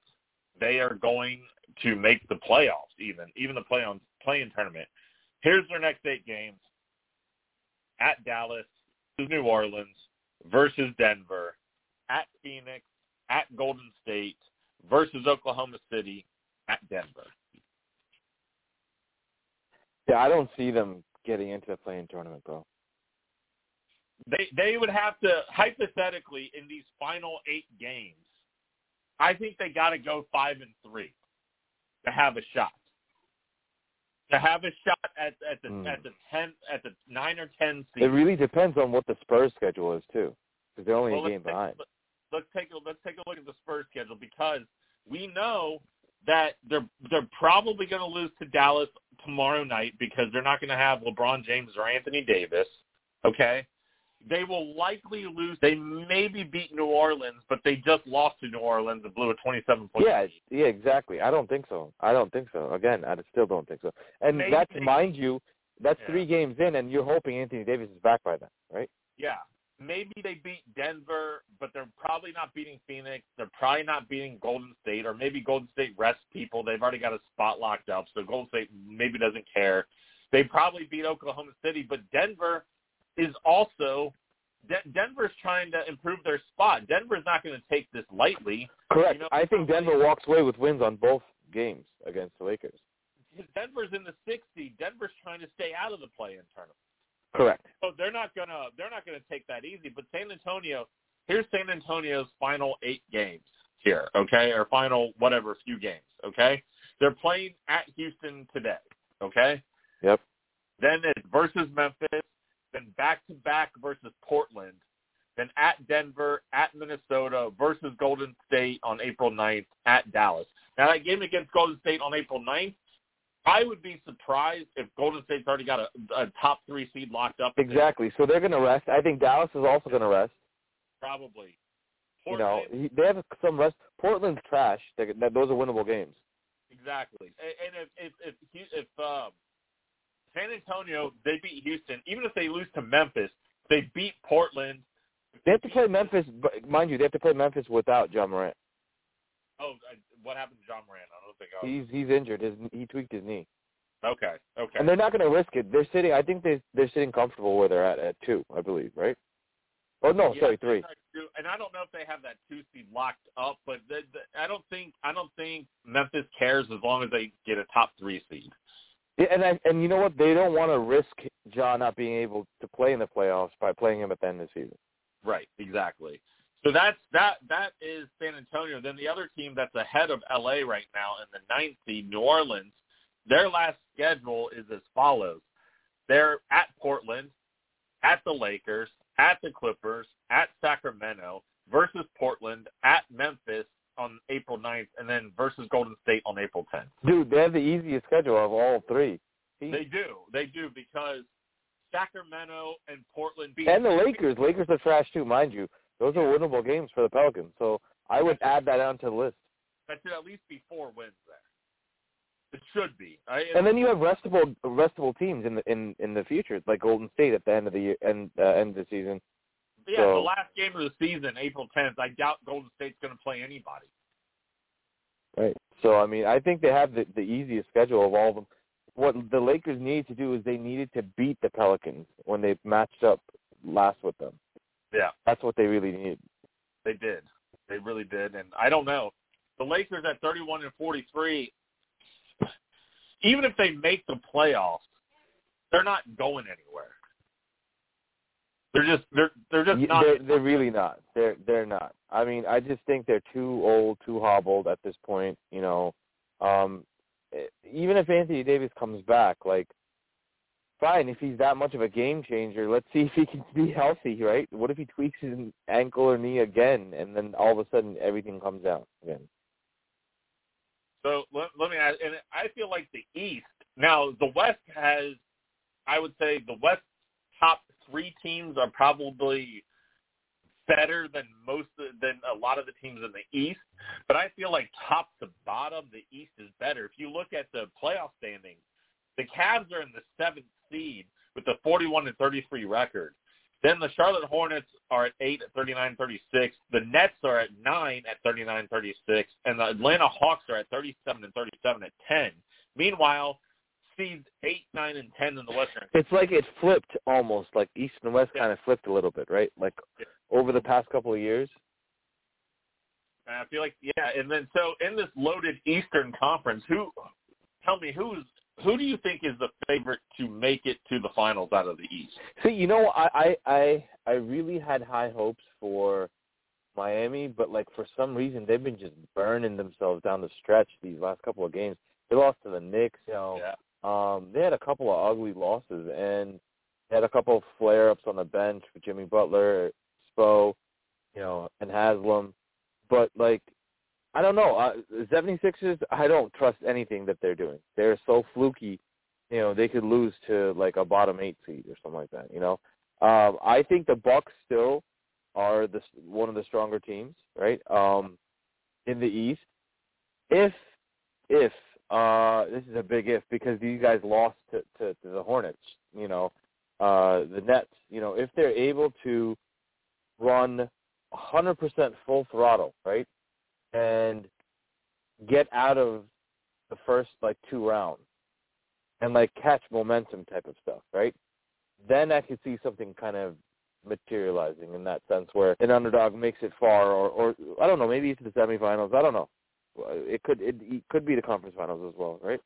they are going to make the playoffs even, even the play on play-in tournament. Here's their next eight games. At Dallas, New Orleans, versus Denver, at Phoenix, at Golden State, versus Oklahoma City, at Denver. Yeah, I don't see them getting into the play-in tournament, bro. they they would have to hypothetically in these final eight games I think they got to go five and three to have a shot. To have a shot at at the Mm. at the ten at the nine or ten seed. It really depends on what the Spurs schedule is too, because they're only Well, a game behind. let- Let's take a let's take a look at the Spurs schedule because we know that they're they're probably going to lose to Dallas tomorrow night because they're not going to have LeBron James or Anthony Davis. Okay, they will likely lose. They maybe beat New Orleans, but they just lost to New Orleans and blew a twenty-seven point. Yeah, yeah, exactly. I don't think so. I don't think so. Again, I still don't think so. And Maybe that's mind you, that's Yeah. three games in, and you're hoping Anthony Davis is back by then, right? Yeah. Maybe they beat Denver, but they're probably not beating Phoenix. They're probably not beating Golden State, or maybe Golden State rests people. They've already got a spot locked up, so Golden State maybe doesn't care. They probably beat Oklahoma City, but Denver is also De- Denver's trying to improve their spot. Denver's not going to take this lightly. Correct. You know, I think Denver walks away with wins on both games against the Lakers. Denver's in the sixth seed. Denver's trying to stay out of the play-in tournament. Correct. So they're not gonna they're not gonna take that easy. But San Antonio, here's San Antonio's final eight games here, okay, or final whatever few games, okay. They're playing at Houston today, okay. Yep. Then it's versus Memphis, then back to back versus Portland, then at Denver, at Minnesota versus Golden State on April 9th, at Dallas. Now that game against Golden State on April 9th, I would be surprised if Golden State's already got a, a top three seed locked up. Exactly. So they're going to rest. I think Dallas is also going to rest. Probably. You know, they have some rest. Portland's trash. They, that, those are winnable games. exactly. And, and if if if, if um, San Antonio they beat Houston, even if they lose to Memphis, they beat Portland. They have to play Memphis, but mind you, they have to play Memphis without John Morant. Oh, I- what happened to John Morant? I don't think. I He's he's injured. His he tweaked his knee, okay. Okay. and they're not going to risk it. They're sitting. I think they they're sitting comfortable where they're at at two. I believe, right? Oh no, Yeah, sorry, three. And I don't know if they have that two seed locked up, but the, the, I don't think I don't think Memphis cares as long as they get a top three seed. Yeah, and I, and you know what? They don't want to risk John not being able to play in the playoffs by playing him at the end of the season. Right, exactly. So that's that that is San Antonio. Then the other team that's ahead of LA right now in the ninth seed, New Orleans, their last schedule is as follows. They're at Portland, at the Lakers, at the Clippers, at Sacramento, versus Portland, at Memphis on April 9th, and then versus Golden State on April 10th. Dude, they have the easiest schedule of all three. They do. They do because Sacramento and Portland beat And the Lakers. Lakers are trash too, mind you. Those are winnable games for the Pelicans. So I would add that onto the list. That should at least be four wins there. It should be. I, And then you have restable restable teams in the in in the future, like Golden State at the end of the year and uh, end of the season. yeah, so- the last game of the season, April 10th, I doubt Golden State's going to play anybody. Right. So I mean, I think they have the the easiest schedule of all of them. What the Lakers need to do is they needed to beat the Pelicans when they matched up last with them. Yeah, That's what they really need. they did. They really did. And I don't know. The Lakers at 31 and 43, even if they make the playoffs, they're not going anywhere. They're just they're they're just Yeah, not. they're, they're really not. They're they're not. I mean, I just think they're too old, too hobbled at this point. You know, um, even if Anthony Davis comes back, like, fine. If he's that much of a game changer, let's see if he can be healthy, right? What if he tweaks his ankle or knee again, and then all of a sudden everything comes out again? So let, let me ask, and I feel like the East now the West has, I would say the West top three teams are probably better than most than a lot of the teams in the East, but I feel like top to bottom the East is better. If you look at the playoff standings, the Cavs are in the seventh seed with a 41 and 33 record. Then the Charlotte Hornets are at 8 at 39-36. The Nets are at 9 at 39-36. And the Atlanta Hawks are at 37 and 37 at 10. Meanwhile, seeds 8, 9, and 10 in the Western. It's like it flipped almost, like East and West Yeah. kind of flipped a little bit, right? Like Yeah. over the past couple of years. And I feel like, yeah. And then so in this loaded Eastern Conference, who, tell me, who's, who do you think is the favorite to make it to the finals out of the East? See, you know, I I I, I really had high hopes for Miami, but like for some reason they've been just burning themselves down the stretch these last couple of games. They lost to the Knicks, you know. Yeah. Um, they had a couple of ugly losses and they had a couple of flare ups on the bench with Jimmy Butler, Spo, you know, and Haslem. But like I don't know. Uh, 76ers, I don't trust anything that they're doing. They're so fluky. You know, they could lose to like a bottom eight seed or something like that. You know, um, I think the Bucks still are the one of the stronger teams, right? Um, in the East. If if uh, this is a big if because these guys lost to, to, to the Hornets, you know, uh, the Nets. You know, if they're able to run 100% full throttle, right? And get out of the first like two rounds and like catch momentum type of stuff, right? Then I could see something kind of materializing in that sense where an underdog makes it far or or I don't know, maybe to the semifinals. I don't know. It could it, it could be the conference finals as well, right?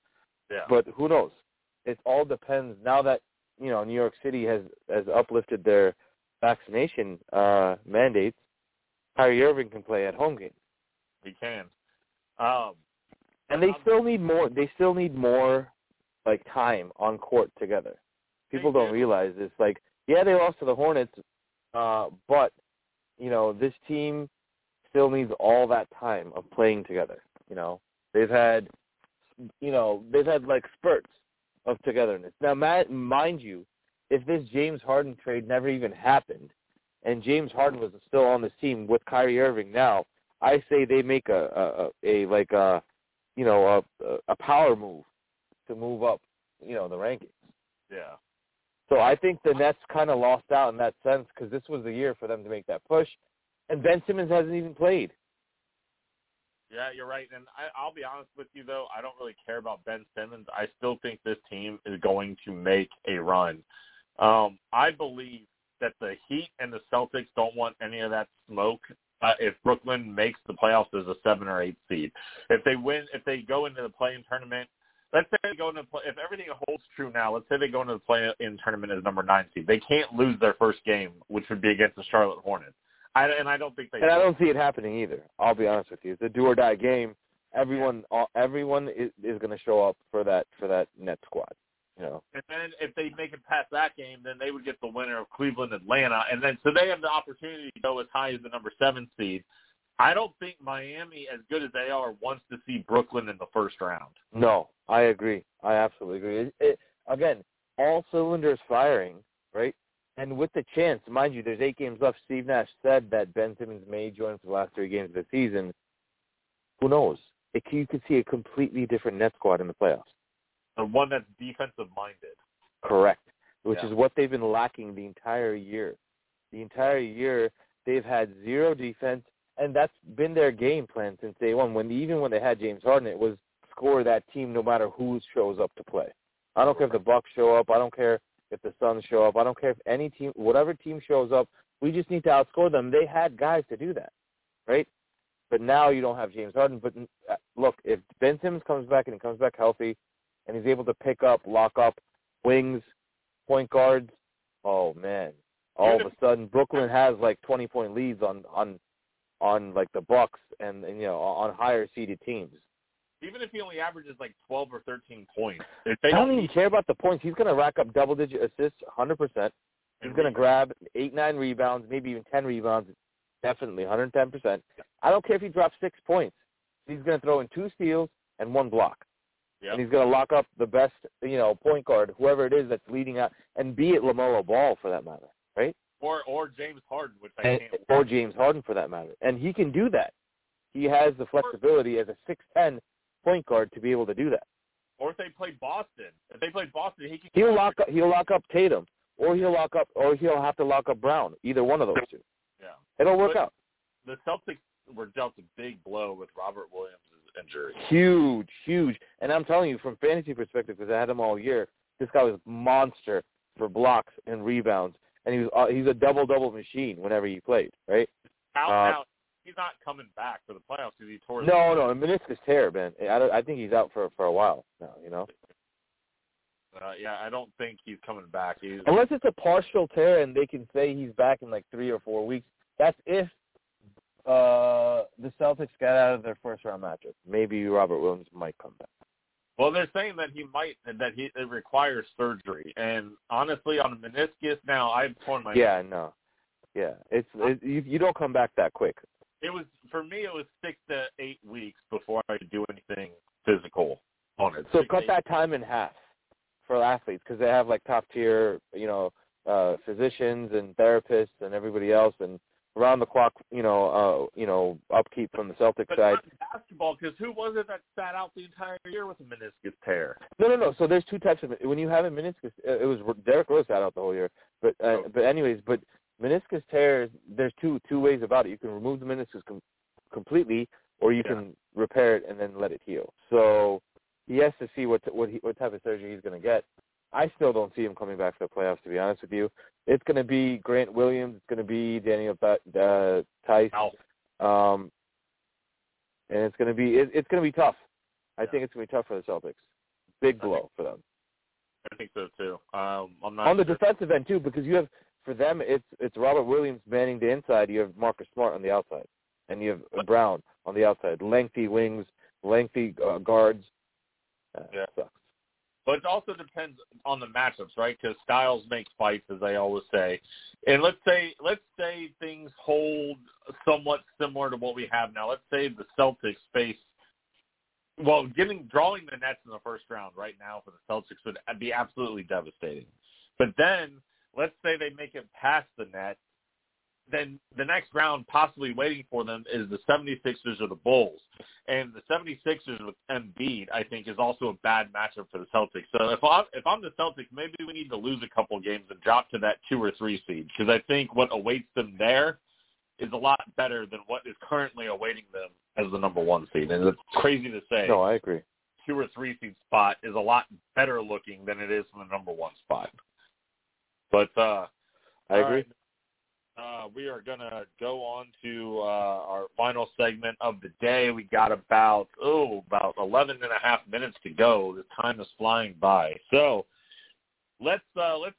Yeah. But who knows? It all depends now that, you know, New York City has has uplifted their vaccination uh mandates. Kyrie Irving can play at home games. He can. Um, and they um, still need more. They still need more, like time on court together. People don't do. realize this. Like, yeah, they lost to the Hornets, uh, but you know this team still needs all that time of playing together. You know, they've had, you know, they've had like spurts of togetherness. Now, Matt, mind you, if this James Harden trade never even happened, and James Harden was still on this team with Kyrie Irving now, I say they make a a, a a like a you know a a power move to move up you know the rankings. Yeah. So I think the Nets kind of lost out in that sense because this was the year for them to make that push, and Ben Simmons hasn't even played. Yeah, you're right. And I, I'll be honest with you, though, I don't really care about Ben Simmons. I still think this team is going to make a run. Um, I believe that the Heat and the Celtics don't want any of that smoke uh, if Brooklyn makes the playoffs as a seven or eight seed. If they win, if they go into the play-in tournament, let's say they go into play, if everything holds true now, let's say they go into the play-in tournament as number nine seed, they can't lose their first game, which would be against the Charlotte Hornets. I, and I don't think they. And do. I don't see it happening either. I'll be honest with you. It's a do or die game. Everyone, all, everyone is, is going to show up for that for that net squad. You know. And then if they make it past that game, then they would get the winner of Cleveland Atlanta, and then so they have the opportunity to go as high as the number seven seed. I don't think Miami, as good as they are, wants to see Brooklyn in the first round. No, I agree. I absolutely agree. It, it, again, all cylinders firing, right? And with the chance, mind you, there's eight games left. Steve Nash said that Ben Simmons may join for the last three games of the season. Who knows? It, you could see a completely different net squad in the playoffs the one that's defensive minded. Correct. Which yeah. is what they've been lacking the entire year. The entire year they've had zero defense, and that's been their game plan since day one. When even when they had James Harden, it was score that team no matter who shows up to play. I don't care if the Bucks show up. I don't care if the Suns show up. I don't care if any team, whatever team shows up. We just need to outscore them. They had guys to do that, right? But now you don't have James Harden. But uh, look, if Ben Simmons comes back and he comes back healthy, and he's able to pick up, lock up wings, point guards. Oh man! All of a sudden, Brooklyn has like 20 point leads on on on like the Bucks and, and you know on higher seeded teams. Even if he only averages like 12 or 13 points, [sighs] I don't, don't even care about the points. He's going to rack up double digit assists, 100 percent. He's going to grab eight, nine rebounds, maybe even 10 rebounds, definitely 110 percent. I don't care if he drops six points. He's going to throw in two steals and one block. Yep. And he's going to lock up the best, you know, point guard, whoever it is that's leading out, and be it LaMelo Ball for that matter, right? Or or James Harden, which I and, can't. Or James Harden for that matter, and he can do that. He has the flexibility as a six ten point guard to be able to do that. Or if they play Boston, if they play Boston, he can. He'll lock up. He'll lock up Tatum, or he'll lock up, or he'll have to lock up Brown. Either one of those two. Yeah. It'll work but out. The Celtics were dealt a big blow with Robert Williams injury. Huge, huge. And I'm telling you, from fantasy perspective, because I had him all year, this guy was monster for blocks and rebounds, and he was uh, he's a double double machine whenever he played. Right? Out, uh, out. He's not coming back for the playoffs because he tore. No, no, a meniscus tear, man. I, don't, I think he's out for for a while now. You know. Uh, yeah, I don't think he's coming back. He's, Unless it's a partial tear and they can say he's back in like three or four weeks. That's if uh, the Celtics get out of their first round matchup, maybe Robert Williams might come back. Well, they're saying that he might that he it requires surgery, and honestly, on a meniscus now, I've torn my. Yeah, no, yeah, it's it, you, you don't come back that quick. It was for me. It was six to eight weeks before I could do anything physical on it. So Six, cut that time in half for athletes because they have like top tier, you know, uh, physicians and therapists and everybody else and around the clock, you know, uh, you know, upkeep from the Celtic But side. not basketball, because who was it that sat out the entire year with a meniscus tear? No, no, no. So there's two types of when you have a meniscus. uh, It was Derrick Rose sat out the whole year, but uh, Oh. but anyways, but meniscus tears. There's two two ways about it. You can remove the meniscus com- completely, or you Yeah. can repair it and then let it heal. So he has to see what what he, what type of surgery he's going to get. I still don't see him coming back for the playoffs. To be honest with you, it's going to be Grant Williams. It's going to be Daniel Th- uh, Theis. Um, and it's going to be it, it's going to be tough. I Yeah. think it's going to be tough for the Celtics. Big blow for them I think so too. Um, I'm not on the defensive end too, because you have for them it's it's Robert Williams manning the inside. You have Marcus Smart on the outside, and you have Brown on the outside. Lengthy wings, lengthy uh, guards. Uh, Yeah. sucks. But it also depends on the matchups, right? Because styles make fights, as I always say. And let's say let's say things hold somewhat similar to what we have now. Let's say the Celtics face well, getting drawing the Nets in the first round right now for the Celtics would be absolutely devastating. But then let's say they make it past the net, then the next round possibly waiting for them is the 76ers or the Bulls. And the 76ers with Embiid, I think, is also a bad matchup for the Celtics. So if I'm, if I'm the Celtics, maybe we need to lose a couple games and drop to that two or three seed because I think what awaits them there is a lot better than what is currently awaiting them as the number one seed. And it's crazy to say No, I agree. two or three seed spot is a lot better looking than it is from the number one spot. But uh I agree. right. Uh, we are going to go on to uh, our final segment of the day. We got about, oh, about 11 and a half minutes to go. The time is flying by. So let's, uh, let's,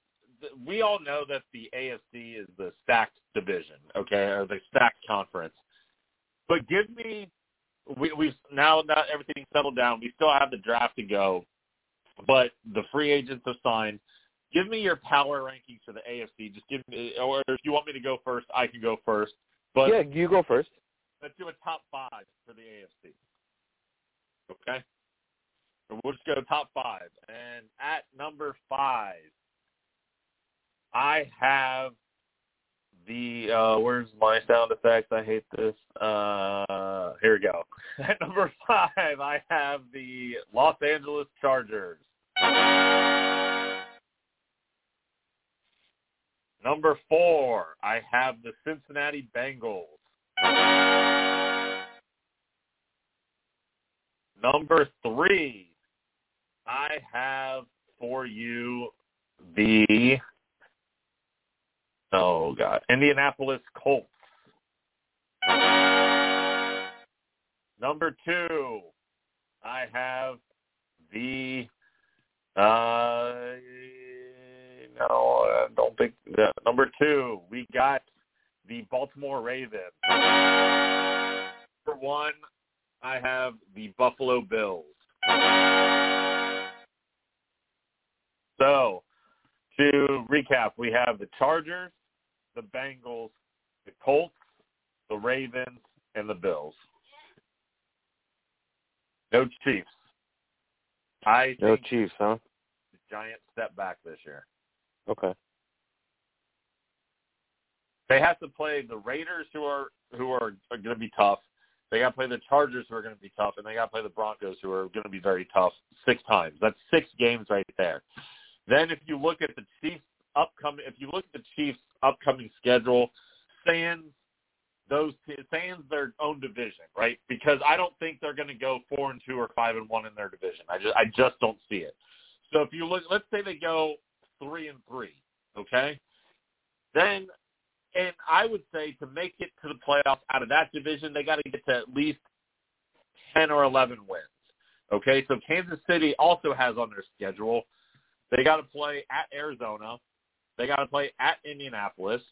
we all know that the AFC is the stacked division, okay, or the stacked conference. But give me, we, we've now, now everything's settled down. We still have the draft to go, but the free agents have signed give me your power rankings for the AFC. Just give me, or if you want me to go first, I can go first. But yeah, you go first. let's do a top five for the AFC. Okay? So we'll just go top five. And at number five, I have the uh where's my sound effects? I hate this. Uh here we go. [laughs] At number five, I have the Los Angeles Chargers. Number four, I have the Cincinnati Bengals. Number three, I have for you the oh god, Indianapolis Colts. Number two, I have the uh no, I uh, don't think that. Number two, we got the Baltimore Ravens. Number one, I have the Buffalo Bills. So, to recap, we have the Chargers, the Bengals, the Colts, the Ravens, and the Bills. No Chiefs. I No Chiefs, huh? the giant step back this year. Okay. They have to play the Raiders, who are who are, are going to be tough. They got to play the Chargers, who are going to be tough, and they got to play the Broncos, who are going to be very tough. Six times. That's six games right there. Then, if you look at the Chiefs' upcoming, if you look at the Chiefs' upcoming schedule, sans those sans their own division, right? Because I don't think they're going to go four and two or five and one in their division. I just I just don't see it. So if you look, let's say they go three and three, okay? Then, and I would say to make it to the playoffs out of that division, they got to get to at least ten or eleven wins. Okay, so Kansas City also has on their schedule they got to play at Arizona, they got to play at Indianapolis,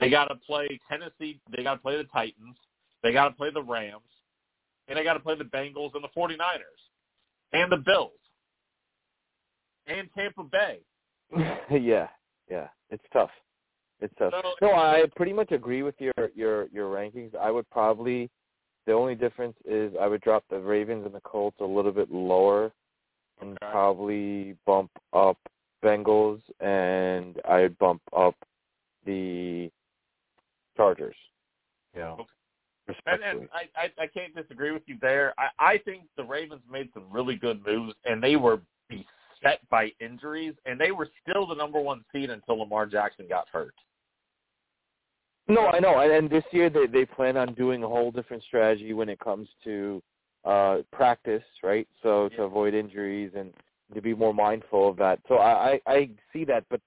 they got to play Tennessee, they got to play the Titans, They got to play the Rams, and they got to play the Bengals and the 49ers, and the Bills, and Tampa Bay. [laughs] yeah, yeah, it's tough. It's tough. So, No, I pretty much agree with your your your rankings. I would probably the only difference is I would drop the Ravens and the Colts a little bit lower and Okay. probably bump up Bengals and I'd bump up the Chargers. Yeah. Okay. and, Respectfully. and I, I I can't disagree with you there. I, I think the Ravens made some really good moves, and they were beset by injuries, and they were still the number one seed until Lamar Jackson got hurt. No, I know, and, and this year they they plan on doing a whole different strategy when it comes to uh practice, right? So to avoid injuries and to be more mindful of that. So I I, I see that, but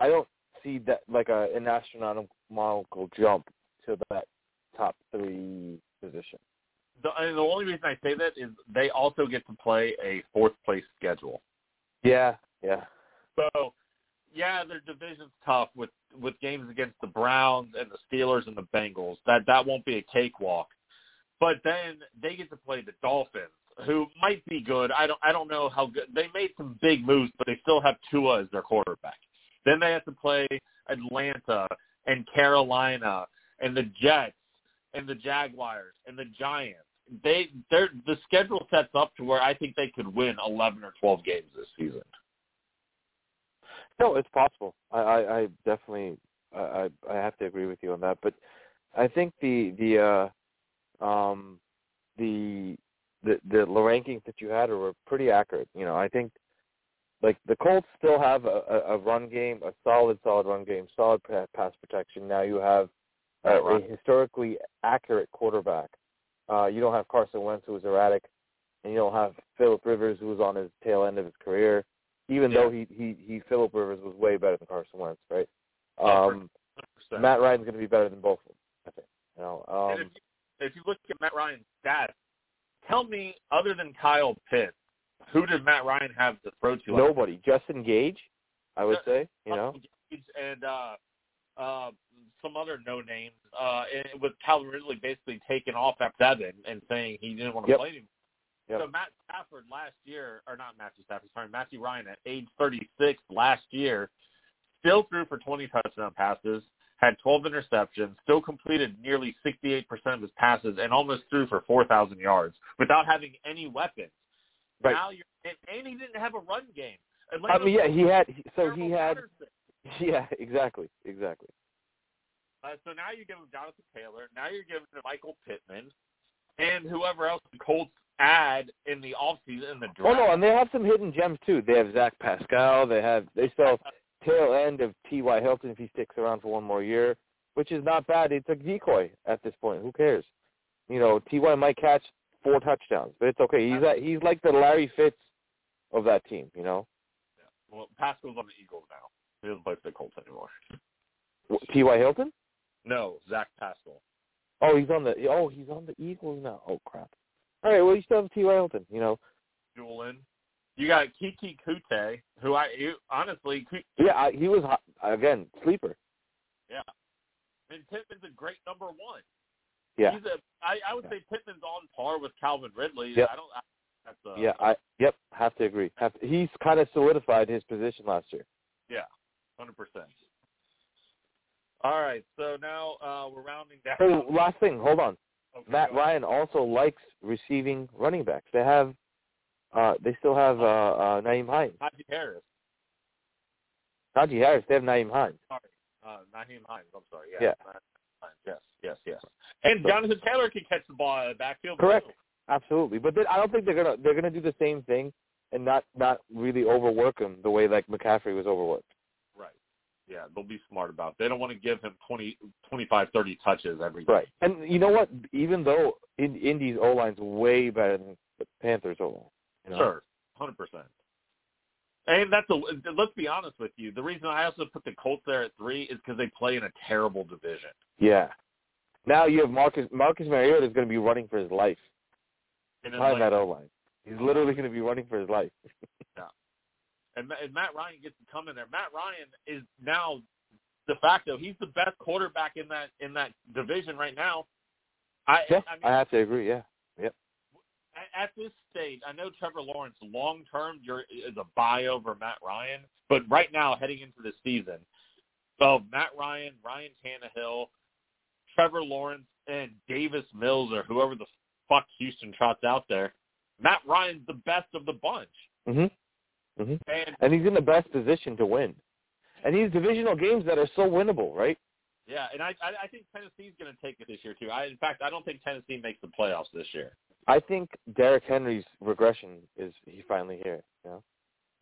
I don't see that like a an astronomical jump to that top three position. The, and the only reason I say that is they also get to play a fourth place schedule. Yeah, yeah. So, yeah, their division's tough with with games against the Browns and the Steelers and the Bengals. That that won't be a cakewalk. But then they get to play the Dolphins, who might be good. I don't I don't know how good. They made some big moves, but they still have Tua as their quarterback. Then they have to play Atlanta and Carolina and the Jets and the Jaguars and the Giants. They they're the schedule sets up to where I think they could win eleven or twelve games this season. No, it's possible. I, I, I definitely I, I have to agree with you on that. But I think the the uh um the the the rankings that you had were pretty accurate. You know, I think like the Colts still have a, a, a run game, a solid solid run game, solid pass protection. Now you have a, a historically accurate quarterback. Uh you don't have Carson Wentz who was erratic and you don't have Philip Rivers who was on his tail end of his career even Yeah. though he he he Philip Rivers was way better than Carson Wentz, right? Um, 100%. Matt Ryan's going to be better than both of them, I think. You know, And if um, you, if you look at Matt Ryan's stats, tell me, other than Kyle Pitts, who did Matt Ryan have to throw to? nobody. Justin Gage, I would say. You know, and uh, uh, some other no names. Uh, and with Calvin Ridley basically taking off at seven and saying he didn't want to Yep. play anymore. Yep. So Matt Stafford last year, or not Matthew Stafford, sorry, Matthew Ryan at age 36 last year, still threw for 20 touchdown passes, had 12 interceptions, still completed nearly 68% of his passes, and almost threw for 4,000 yards without having any weapons. Right. Now you're, and, and he didn't have a run game. I mean, yeah, he had. So he had. Patterson. [laughs] Yeah, exactly, exactly. Uh, so now you're giving Jonathan Taylor. Now you're giving Michael Pittman, and whoever else the Colts add in the offseason in the draft. Oh no, and they have some hidden gems too. They have Zach Pascal. They have they still have [laughs] tail end of T. Y. Hilton if he sticks around for one more year, which is not bad. It's a decoy at this point. Who cares? You know, T. Y. might catch four touchdowns, but it's okay. He's at, he's like the Larry Fitz of that team. You know, Well, Pascal's on the Eagles now. He doesn't play for the Colts anymore. T. Y. Hilton. No, Zach Pascal. Oh, he's on the oh he's on the Eagles now. Oh crap. All right, well you still have T. Y. Hilton. You know, Julian. You got Keke Coutee, who I you, honestly, yeah, I, he was hot, again sleeper. yeah. And Pittman's a great number one. Yeah, He's a. I, I would say Pittman's on par with Calvin Ridley. Yep. I don't. I, that's a, yeah, I yep have to agree. Have to, he's kind of solidified his position last year. Yeah, hundred percent. All right, so now uh, we're rounding down. Oh, last thing, hold on. Okay, Matt. Ryan also likes receiving running backs. They have, uh, they still have uh, uh, Nyheim Hines. Najee Harris. Najee Harris. They have Nyheim Hines. Sorry, uh, Nyheim Hines. I'm sorry. Yeah. Yeah. Hines. Yes, yes, yes. And So- Jonathan Taylor can catch the ball out of the backfield. Correct. too. Absolutely, but they, I don't think they're gonna they're gonna do the same thing and not not really overwork him the way like McCaffrey was overworked. Yeah, they'll be smart about. It. They don't want to give him twenty, twenty-five, thirty touches every game. Right. And you know what? Even though in, Indy's O line's way better than the Panthers O line. You know? Sure, hundred percent. And that's a. Let's be honest with you. The reason I also put the Colts there at three is because they play in a terrible division. Yeah. Now you have Marcus Marcus Mariota is going to be running for his life behind like, that O line. He's literally going to be running for his life. And, and Matt Ryan gets to come in there. Matt Ryan is now de facto. He's the best quarterback in that in that division right now. I, yeah, I, mean, I have to agree. Yeah, yep. At, at this stage, I know Trevor Lawrence long term is a buy over Matt Ryan, but right now, heading into the season, so Matt Ryan, Ryan Tannehill, Trevor Lawrence, and Davis Mills, or whoever the fuck Houston trots out there, Matt Ryan's the best of the bunch. Mhm. Mhm. And And he's in the best position to win. And these divisional games that are so winnable, right? yeah, and I I, I think Tennessee's going to take it this year too. I in fact I don't think Tennessee makes the playoffs this year. I think Derrick Henry's regression is he finally here. You know?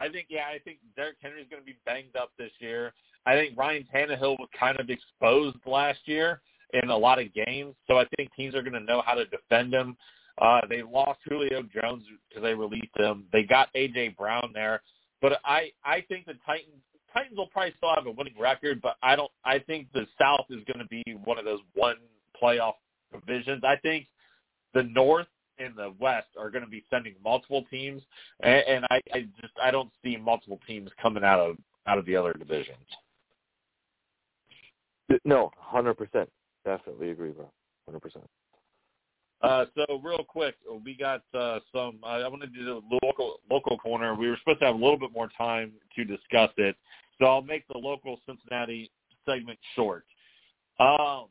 I think yeah, I think Derrick Henry's going to be banged up this year. I think Ryan Tannehill was kind of exposed last year in a lot of games, so I think teams are going to know how to defend him. Uh, they lost Julio Jones because they released him. They got AJ Brown there, but I I think the Titans Titans will probably still have a winning record, but I don't. I think the South is going to be one of those one playoff divisions. I think the North and the West are going to be sending multiple teams, and, and I, I just I don't see multiple teams coming out of out of the other divisions. No, hundred percent. Definitely agree, bro. Hundred percent. Uh, so real quick, we got uh, some. I, I want to do the local local corner. We were supposed to have a little bit more time to discuss it, so I'll make the local Cincinnati segment short. Um,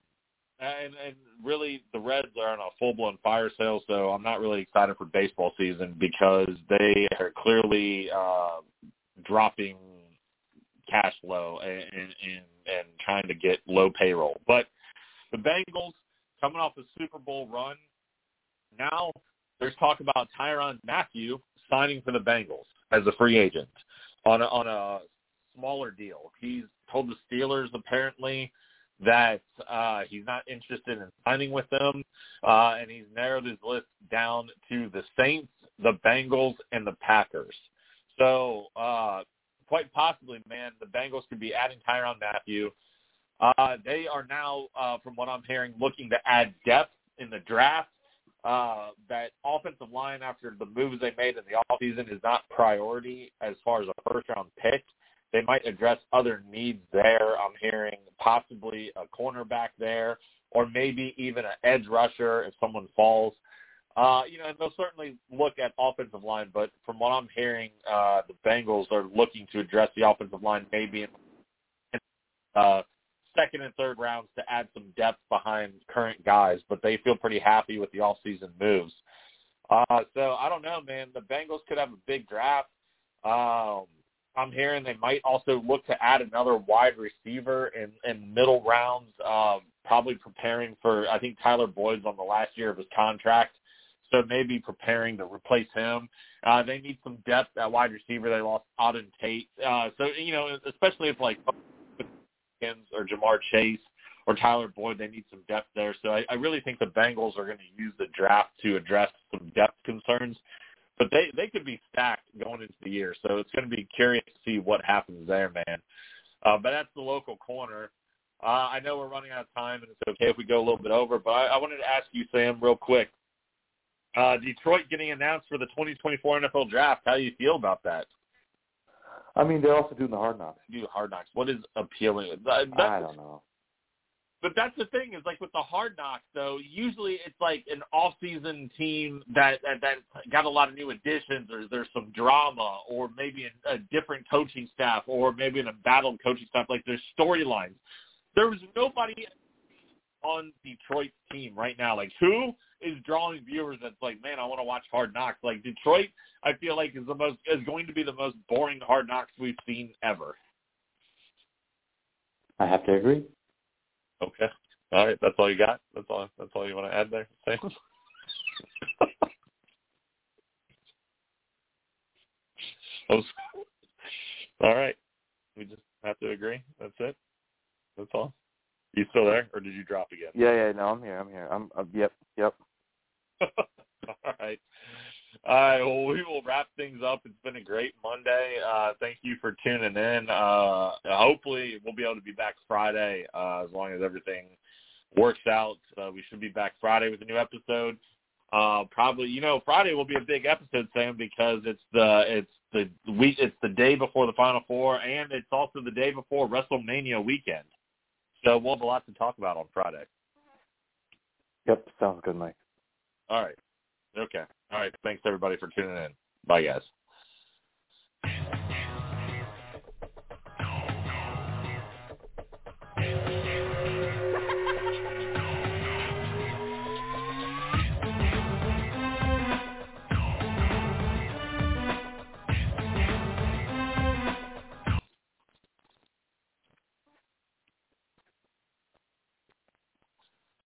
and, and really, the Reds are on a full blown fire sale, so I'm not really excited for baseball season because they are clearly uh, dropping cash flow and, and and trying to get low payroll. But the Bengals coming off a Super Bowl run now there's talk about Tyrann Mathieu signing for the Bengals as a free agent on a, on a smaller deal. He's told the Steelers apparently that uh, he's not interested in signing with them, uh, and he's narrowed his list down to the Saints, the Bengals, and the Packers. So uh, quite possibly, man, the Bengals could be adding Tyrann Mathieu. Uh, they are now, uh, from what I'm hearing, looking to add depth in the draft uh, that offensive line after the moves they made in the offseason is not priority as far as a first round pick. They might address other needs there. I'm hearing possibly a cornerback there, or maybe even an edge rusher if someone falls. Uh, you know, and they'll certainly look at offensive line, but from what I'm hearing, uh, the Bengals are looking to address the offensive line maybe in uh, second and third rounds to add some depth behind current guys, but they feel pretty happy with the off-season moves. Uh, so I don't know, man. The Bengals could have a big draft. Um, I'm hearing they might also look to add another wide receiver in, in middle rounds, um, probably preparing for, I think Tyler Boyd's on the last year of his contract, so maybe preparing to replace him. Uh, they need some depth at wide receiver. They lost Auden Tate. Uh, so, you know, especially if like or Ja'Marr Chase or Tyler Boyd. They need some depth there. So I, I really think the Bengals are going to use the draft to address some depth concerns. But they they could be stacked going into the year. So it's going to be curious to see what happens there, man. Uh, but that's the local corner. Uh, I know we're running out of time, and it's okay if we go a little bit over. But I, I wanted to ask you, Sam, real quick. Uh, Detroit getting announced for the 2024 NFL Draft. How do you feel about that? I mean, they're also doing the hard knocks. Do hard knocks. What is appealing? That, I don't know. But that's the thing is like with the hard knocks though. Usually it's like an off-season team that that, that got a lot of new additions, or there's some drama, or maybe a, a different coaching staff, or maybe an embattled coaching staff. Like there's storylines. There was nobody on Detroit's team right now. Like who is drawing viewers that's like, man, I want to watch Hard Knocks. Like Detroit, I feel like is the most is going to be the most boring Hard Knocks we've seen ever. I have to agree. Okay. All right. That's all you got. That's all. That's all you want to add there, Sam. [laughs] all right. We just have to agree. That's it. That's all. You still there, or did you drop again? Yeah, yeah. No, I'm here. I'm here. I'm. Uh, yep, yep. [laughs] All right. All right. Well, we will wrap things up. It's been a great Monday. Uh, thank you for tuning in. Uh, hopefully, we'll be able to be back Friday uh, as long as everything works out. Uh, we should be back Friday with a new episode. Uh, probably, you know, Friday will be a big episode, Sam, because it's the it's the week it's the day before the Final Four, and it's also the day before WrestleMania weekend. So we'll have a lot to talk about on Friday. Yep, sounds good, Mike. All right. Okay. All right. Thanks everybody for tuning in. Bye, guys.